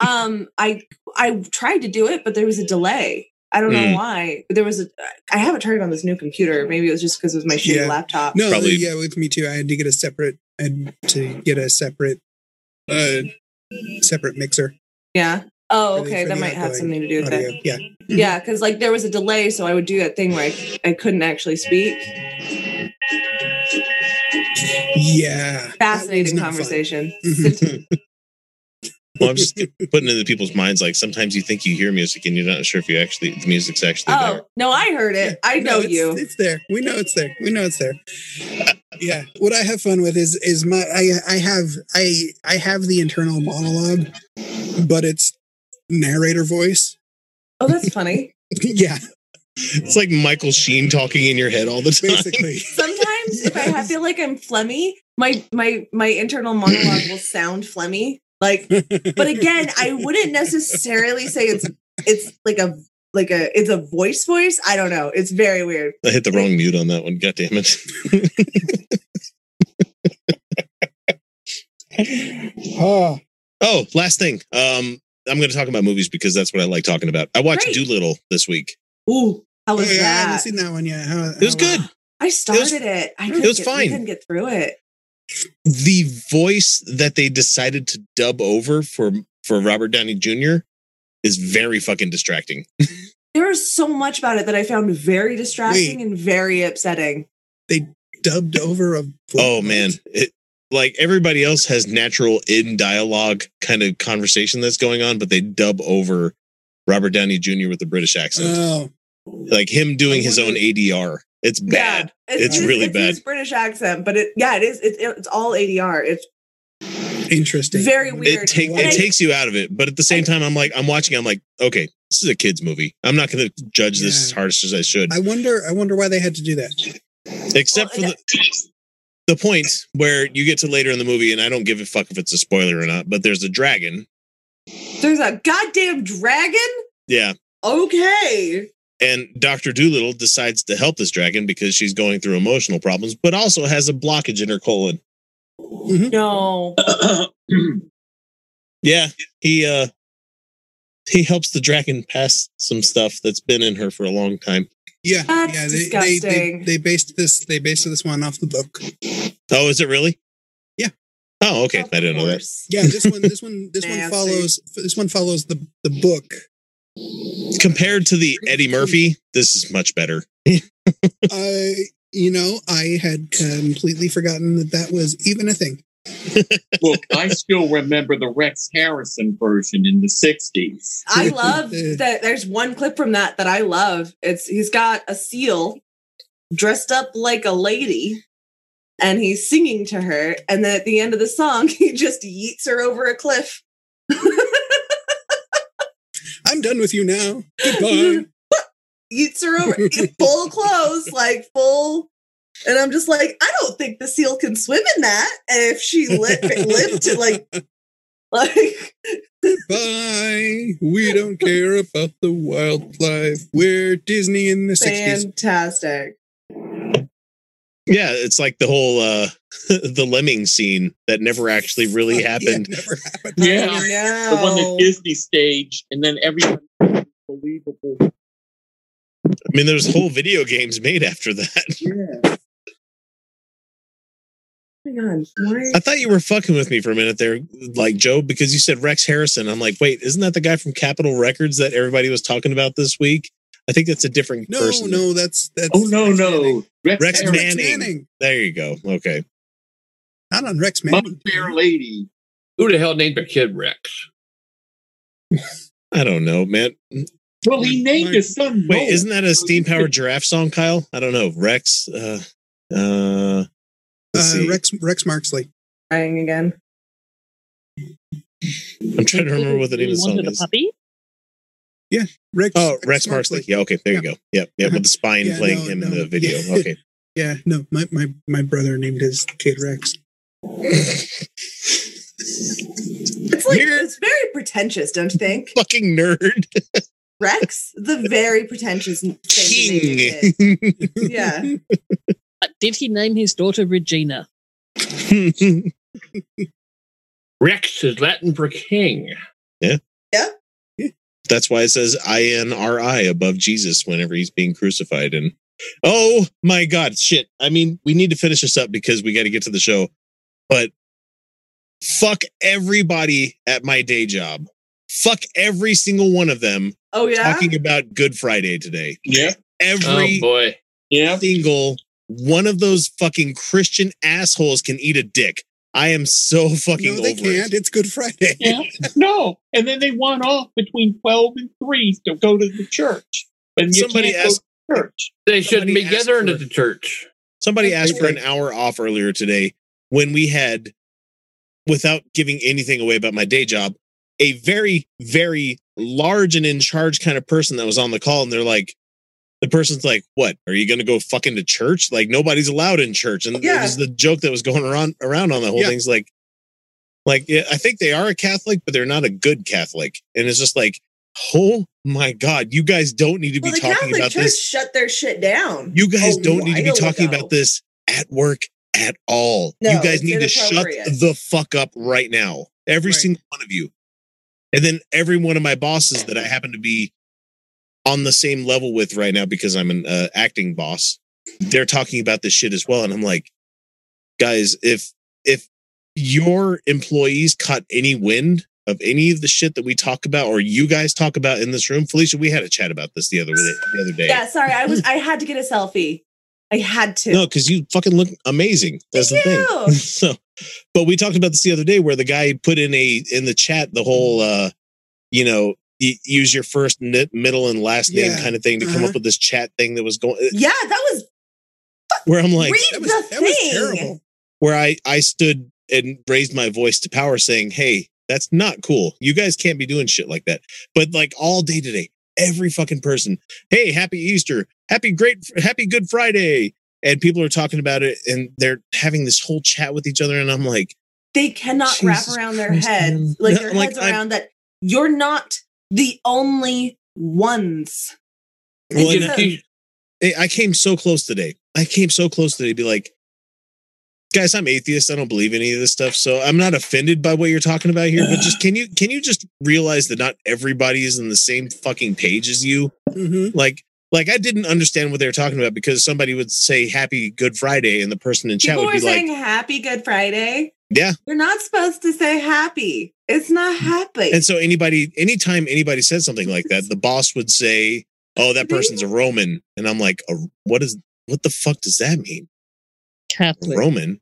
Speaker 7: Um, I I tried to do it, but there was a delay. I don't know
Speaker 2: Mm.
Speaker 7: why. But there was a. I haven't tried it on this new computer. Maybe it was just because it was my shitty
Speaker 3: Yeah.
Speaker 7: laptop.
Speaker 3: No,
Speaker 2: Probably-
Speaker 3: yeah, with me too. I had to get a separate. and to get a separate, uh, separate mixer.
Speaker 7: Yeah. Oh, okay. That might have something to do with
Speaker 3: audio.
Speaker 7: it.
Speaker 3: Yeah,
Speaker 7: Yeah, because like there was a delay, so I would do that thing where I, I couldn't actually speak.
Speaker 3: yeah.
Speaker 7: Fascinating conversation.
Speaker 3: Mhm.
Speaker 2: Well, I'm just putting into people's minds like sometimes you think you hear music and you're not sure if you actually the music's actually there.
Speaker 7: Oh no, I heard it. I
Speaker 3: No,
Speaker 7: know
Speaker 3: it's,
Speaker 7: you.
Speaker 3: It's there. We know it's there. We know it's there. Yeah. What I have fun with is is my I I have I I have the internal monologue, but it's narrator voice.
Speaker 7: Oh, that's funny.
Speaker 3: yeah,
Speaker 2: It's like Michael Sheen talking in your head all the time.
Speaker 3: basically.
Speaker 7: Sometimes if I feel like I'm phlegmy, my my my internal monologue will sound phlegmy. Like, but again, I wouldn't necessarily say it's it's like a like a it's a voice voice. I don't know. It's very weird.
Speaker 2: I hit the wrong mute on that one. God damn it.
Speaker 3: oh,
Speaker 2: Oh, last thing. Um, I'm going to talk about movies because that's what I like talking about. I watched
Speaker 7: Great.
Speaker 2: Dolittle this week.
Speaker 7: Ooh, how was
Speaker 3: Oh, yeah, I haven't seen that one yet. How,
Speaker 2: It was
Speaker 3: how-
Speaker 2: good.
Speaker 7: I started it. I couldn't
Speaker 2: was
Speaker 7: get,
Speaker 2: fine.
Speaker 7: I couldn't get through it.
Speaker 2: The voice that they decided to dub over for for Robert Downey Jr. is very fucking distracting.
Speaker 7: There was so much about it that I found very distracting
Speaker 3: Wait.
Speaker 7: and very upsetting.
Speaker 3: They dubbed over a.
Speaker 2: Oh man, it like everybody else has natural in dialogue kind of conversation that's going on, but they dub over Robert Downey Jr. with the British accent,
Speaker 3: Oh,
Speaker 2: like him doing his own ADR. It's bad.
Speaker 7: Yeah,
Speaker 2: It's
Speaker 7: his-
Speaker 2: really
Speaker 7: it's
Speaker 2: bad.
Speaker 7: His British accent, but it yeah, it is. It's it's all ADR. It's
Speaker 3: interesting.
Speaker 7: very
Speaker 2: It
Speaker 7: weird.
Speaker 2: take it
Speaker 7: I-
Speaker 2: takes you out of it, but at the same time, I'm like I'm watching. I'm like, okay, this is a kids movie. I'm not going to judge this as
Speaker 3: Yeah.
Speaker 2: hard as I should,
Speaker 3: I wonder. I wonder why they had to do that.
Speaker 2: except for
Speaker 7: Well,
Speaker 2: the the point where you get to later in the movie, and I don't give a fuck if it's a spoiler or not. But there's a dragon.
Speaker 7: There's a goddamn dragon.
Speaker 2: Yeah,
Speaker 7: Okay.
Speaker 2: And Dr. Dolittle decides to help this dragon because she's going through emotional problems, but also has a blockage in her colon.
Speaker 7: No.
Speaker 2: Yeah, he uh he helps the dragon pass some stuff that's been in her for a long time.
Speaker 3: Yeah,
Speaker 7: That's
Speaker 3: yeah. They, they, they, they based this. They based this one off the book.
Speaker 2: Oh, is it really?
Speaker 3: Yeah.
Speaker 2: Oh, okay.
Speaker 7: Of
Speaker 2: I didn't know that.
Speaker 3: Yeah, this one, this one, this one follows. This one follows the the book.
Speaker 2: Compared to the Eddie Murphy, this is much better.
Speaker 3: I, you know, I had completely forgotten that that was even a thing.
Speaker 5: Look, I still remember the Rex Harrison version in the 60s.
Speaker 7: I love that. There's one clip from that that I love. It's he's got a seal dressed up like a lady, and he's singing to her. And then at the end of the song, he just yeets her over a cliff.
Speaker 3: I'm done with you now. Goodbye.
Speaker 7: yeets her over in full clothes, like full. And I'm just like, I don't think the seal can swim in that. And if she lived, lived to like, like,
Speaker 3: Bye. We don't care about the wildlife. We're Disney in the 60s.
Speaker 7: fantastic.
Speaker 2: Yeah, it's like the whole uh the lemming scene that never actually really
Speaker 3: Yeah,
Speaker 2: happened.
Speaker 3: never happened.
Speaker 5: Yeah.
Speaker 7: I
Speaker 5: The one that. Disney staged, and then everyone believable.
Speaker 2: I mean, there's whole video games made after that.
Speaker 5: Yeah.
Speaker 7: Oh my God,
Speaker 2: I thought you were fucking with me for a minute there, like Joe, because you said Rex Harrison. I'm like, wait, isn't that the guy from Capitol Records that everybody was talking about this week? I think that's a different
Speaker 3: No,
Speaker 2: person.
Speaker 3: no, no, that's that's.
Speaker 5: Oh no,
Speaker 3: Rex
Speaker 5: no,
Speaker 3: Manning.
Speaker 5: Rex,
Speaker 2: Rex
Speaker 5: Harrison,
Speaker 3: Rex
Speaker 2: Manning.
Speaker 3: Manning.
Speaker 2: There you go. Okay.
Speaker 3: Not on Rex
Speaker 5: my
Speaker 3: Manning.
Speaker 5: fair lady.
Speaker 6: Who the hell named a kid Rex?
Speaker 2: I don't know, man.
Speaker 5: Well, he named
Speaker 3: Mark-
Speaker 5: his son.
Speaker 2: Wait,
Speaker 5: Noel.
Speaker 2: isn't that a steam powered giraffe song, Kyle? I don't know. Rex. Uh, uh, let's
Speaker 3: Uh,
Speaker 2: see.
Speaker 3: Rex Rex Marksley.
Speaker 7: crying again?
Speaker 2: I'm trying to remember what the name of the song is.
Speaker 4: puppy.
Speaker 3: Yeah, Rex.
Speaker 2: Oh, Rex Marksley. Yeah, okay, there you go. Yep, yep, with the spine
Speaker 3: Yeah,
Speaker 2: playing
Speaker 3: no,
Speaker 2: him in the video.
Speaker 3: Yeah.
Speaker 2: Okay.
Speaker 3: Yeah, no, my, my my brother named his kid Rex.
Speaker 7: It's like
Speaker 2: You're-
Speaker 7: it's very pretentious, don't you think?
Speaker 2: Fucking nerd.
Speaker 7: Rex, the very pretentious thing to name your
Speaker 2: King.
Speaker 7: Yeah,
Speaker 4: But did he name his daughter Regina?
Speaker 6: Rex is Latin for king. Yeah. Yeah.
Speaker 2: That's why it says INRI above Jesus whenever he's being crucified. And oh my God, shit. I mean, we need to finish this up because we got to get to the show. But fuck everybody at my day job. Fuck every single one of them
Speaker 7: Oh yeah.
Speaker 2: talking about Good Friday today.
Speaker 5: Yeah,
Speaker 2: Every
Speaker 6: Oh boy.
Speaker 5: yeah.
Speaker 2: single one of those fucking Christian assholes can eat a dick. I am so fucking
Speaker 3: No, they
Speaker 2: over
Speaker 3: can't.
Speaker 2: it.
Speaker 3: It's Good Friday.
Speaker 5: Yeah. No. And then they want off between 12 and 3 to go to the church. And you
Speaker 2: Somebody
Speaker 5: can't go
Speaker 2: asked-
Speaker 5: to church.
Speaker 6: They shouldn't be gathering
Speaker 2: for-
Speaker 6: at the church.
Speaker 2: Somebody asked for an hour off earlier today when we had, without giving anything away about my day job, a very, very large and in charge kind of person that was on the call. And they're like, the person's like, "What? Are you going to go fucking to church? Like nobody's allowed in church." And
Speaker 7: Yeah.
Speaker 2: it was the joke that was going around around on the whole
Speaker 3: Yeah.
Speaker 2: thing's like, like yeah, I think they are a Catholic, but they're not a good Catholic. And it's just like, oh my god, you guys don't need to
Speaker 7: well,
Speaker 2: be talking
Speaker 7: Catholic
Speaker 2: about
Speaker 7: Church
Speaker 2: this.
Speaker 7: shut their shit down.
Speaker 2: You guys
Speaker 7: a
Speaker 2: don't need to be talking
Speaker 7: ago.
Speaker 2: about this at work at all.
Speaker 7: No,
Speaker 2: you guys need to shut the fuck up right now. Every
Speaker 3: Right.
Speaker 2: single one of you. And then every one of my bosses that I happen to be on the same level with right now because I'm an uh, acting boss, they're talking about this shit as well. And I'm like, guys, if if your employees caught any wind of any of the shit that we talk about or you guys talk about in this room, Felicia, we had a chat about this the other the other day.
Speaker 7: Yeah, sorry, I was I had to get a selfie. I had to.
Speaker 2: No, because you fucking look amazing. That's the
Speaker 7: Thank
Speaker 2: thing. so, but we talked about this the other day where the guy put in a in the chat the whole, uh, you know, use your first, ni- middle, and last name
Speaker 3: Yeah.
Speaker 2: kind of thing to come
Speaker 3: Uh-huh.
Speaker 2: up with this chat thing that was going.
Speaker 7: Yeah, that was
Speaker 2: Where I'm like,
Speaker 7: read
Speaker 3: That was,
Speaker 7: the
Speaker 3: that was
Speaker 7: thing.
Speaker 3: terrible.
Speaker 2: where I I stood and raised my voice to power, saying, "Hey, that's not cool. You guys can't be doing shit like that." But like all day today, every fucking person, "Hey, happy Easter, happy great, happy Good Friday," and people are talking about it, and they're having this whole chat with each other, and I'm like,
Speaker 7: They cannot wrap
Speaker 2: Jesus
Speaker 7: around their
Speaker 2: Christ,
Speaker 7: heads,
Speaker 2: man.
Speaker 7: like
Speaker 2: No,
Speaker 7: their
Speaker 2: like,
Speaker 7: heads
Speaker 2: I'm-
Speaker 7: around that you're not the only ones.
Speaker 2: Well,
Speaker 6: You-
Speaker 2: Hey, I came so close today. I came so close today to be like, guys, I'm atheist. I don't believe any of this stuff. So I'm not offended by what you're talking about here. But just can you can you just realize that not everybody is in the same fucking page as you?
Speaker 3: hmm
Speaker 2: Like like I didn't understand what they were talking about because somebody would say Happy Good Friday and the person in chat would be like,
Speaker 7: Happy Good Friday.
Speaker 2: Yeah.
Speaker 7: You're not supposed to say happy. It's not mm. happy.
Speaker 2: and so anybody, anytime anybody said something like that, the boss would say, "Oh, that mm-hmm. person's a Roman," and I'm like, "A- "What is? What the fuck does that mean?
Speaker 4: Catholic.
Speaker 2: Roman?"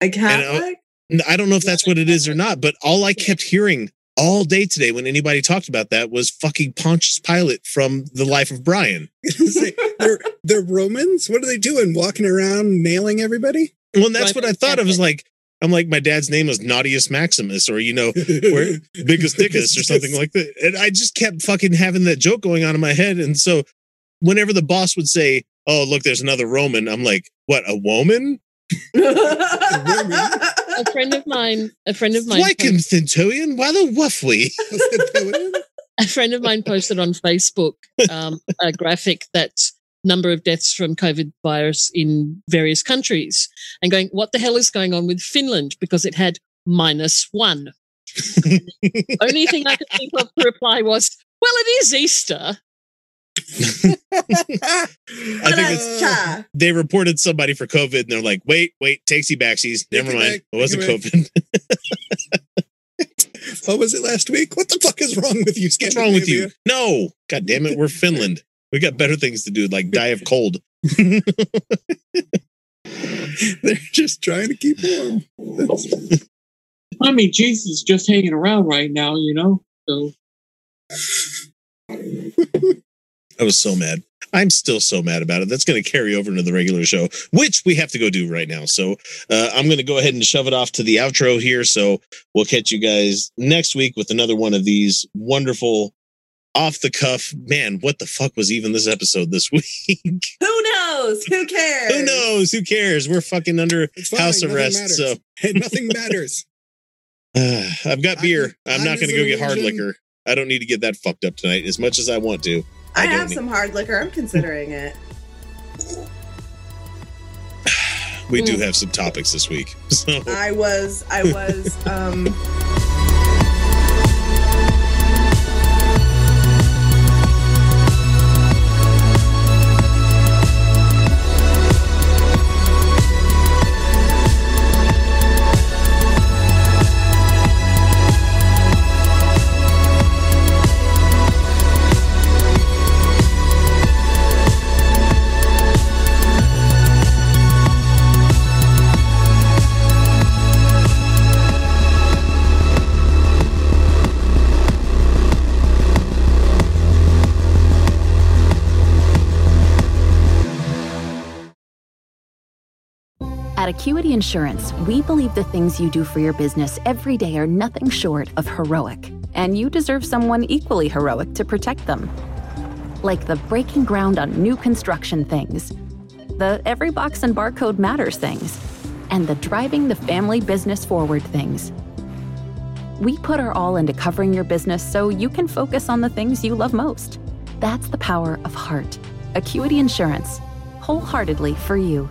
Speaker 7: a uh, Catholic?
Speaker 2: N- I don't know if that's what it is or not, but all I kept hearing all day today when anybody talked about that was fucking Pontius Pilate from The Life of Brian.
Speaker 3: They're, they're Romans. What are they doing? Walking around nailing everybody?
Speaker 2: Well, and that's what I thought. I was like, I'm like, my dad's name was Naughtius Maximus, or you know, where Biggus Dickus, or something like that. And I just kept fucking having that joke going on in my head. And so, whenever the boss would say, "Oh, look, there's another Roman," I'm like, "What? A woman?
Speaker 4: a friend of mine, a friend of mine,
Speaker 2: Like him, Centurion? Why the wuffly?"
Speaker 4: a friend of mine posted on Facebook um, a graphic that number of deaths from COVID virus in various countries and going, what the hell is going on with Finland? Because it had minus one. Only thing I could think of to reply was, well, it is Easter.
Speaker 2: I think it's they reported somebody for COVID, and they're like, "Wait, wait, takesy backsies. Never
Speaker 3: Take it
Speaker 2: mind,
Speaker 3: back,
Speaker 2: it wasn't
Speaker 3: take
Speaker 2: COVID.
Speaker 3: what was it last week? What the fuck is wrong with you?
Speaker 2: What's wrong with you? No, god damn it, we're Finland. We got better things to do, like die of cold."
Speaker 3: They're just trying to keep warm.
Speaker 5: I mean, Jesus is just hanging around right now, you know. So
Speaker 2: I was so mad. I'm still so mad about it. That's going to carry over into the regular show, which we have to go do right now. So uh, I'm going to go ahead and shove it off to the outro here. So we'll catch you guys next week with another one of these wonderful off the cuff. Man, what the fuck was even this episode this week?
Speaker 7: Who knows? Who cares?
Speaker 2: Who knows? Who cares? We're fucking under
Speaker 3: fine,
Speaker 2: house arrest.
Speaker 3: matters.
Speaker 2: So
Speaker 3: Hey, nothing matters.
Speaker 2: uh, I've got beer. I'm
Speaker 3: time
Speaker 2: not going to go get hard
Speaker 3: illusion.
Speaker 2: liquor. I don't need to get that fucked up tonight as much as I want to.
Speaker 7: I,
Speaker 2: I
Speaker 7: have
Speaker 2: need-
Speaker 7: some hard liquor. I'm considering it.
Speaker 2: We do
Speaker 7: Mm.
Speaker 2: have some topics this week. So
Speaker 7: I was, I was, um,
Speaker 9: Acuity Insurance, we believe the things you do for your business every day are nothing short of heroic, and you deserve someone equally heroic to protect them. Like the breaking ground on new construction things, the every box and barcode matters things, and the driving the family business forward things. We put our all into covering your business so you can focus on the things you love most. That's the power of heart. Acuity Insurance, wholeheartedly for you.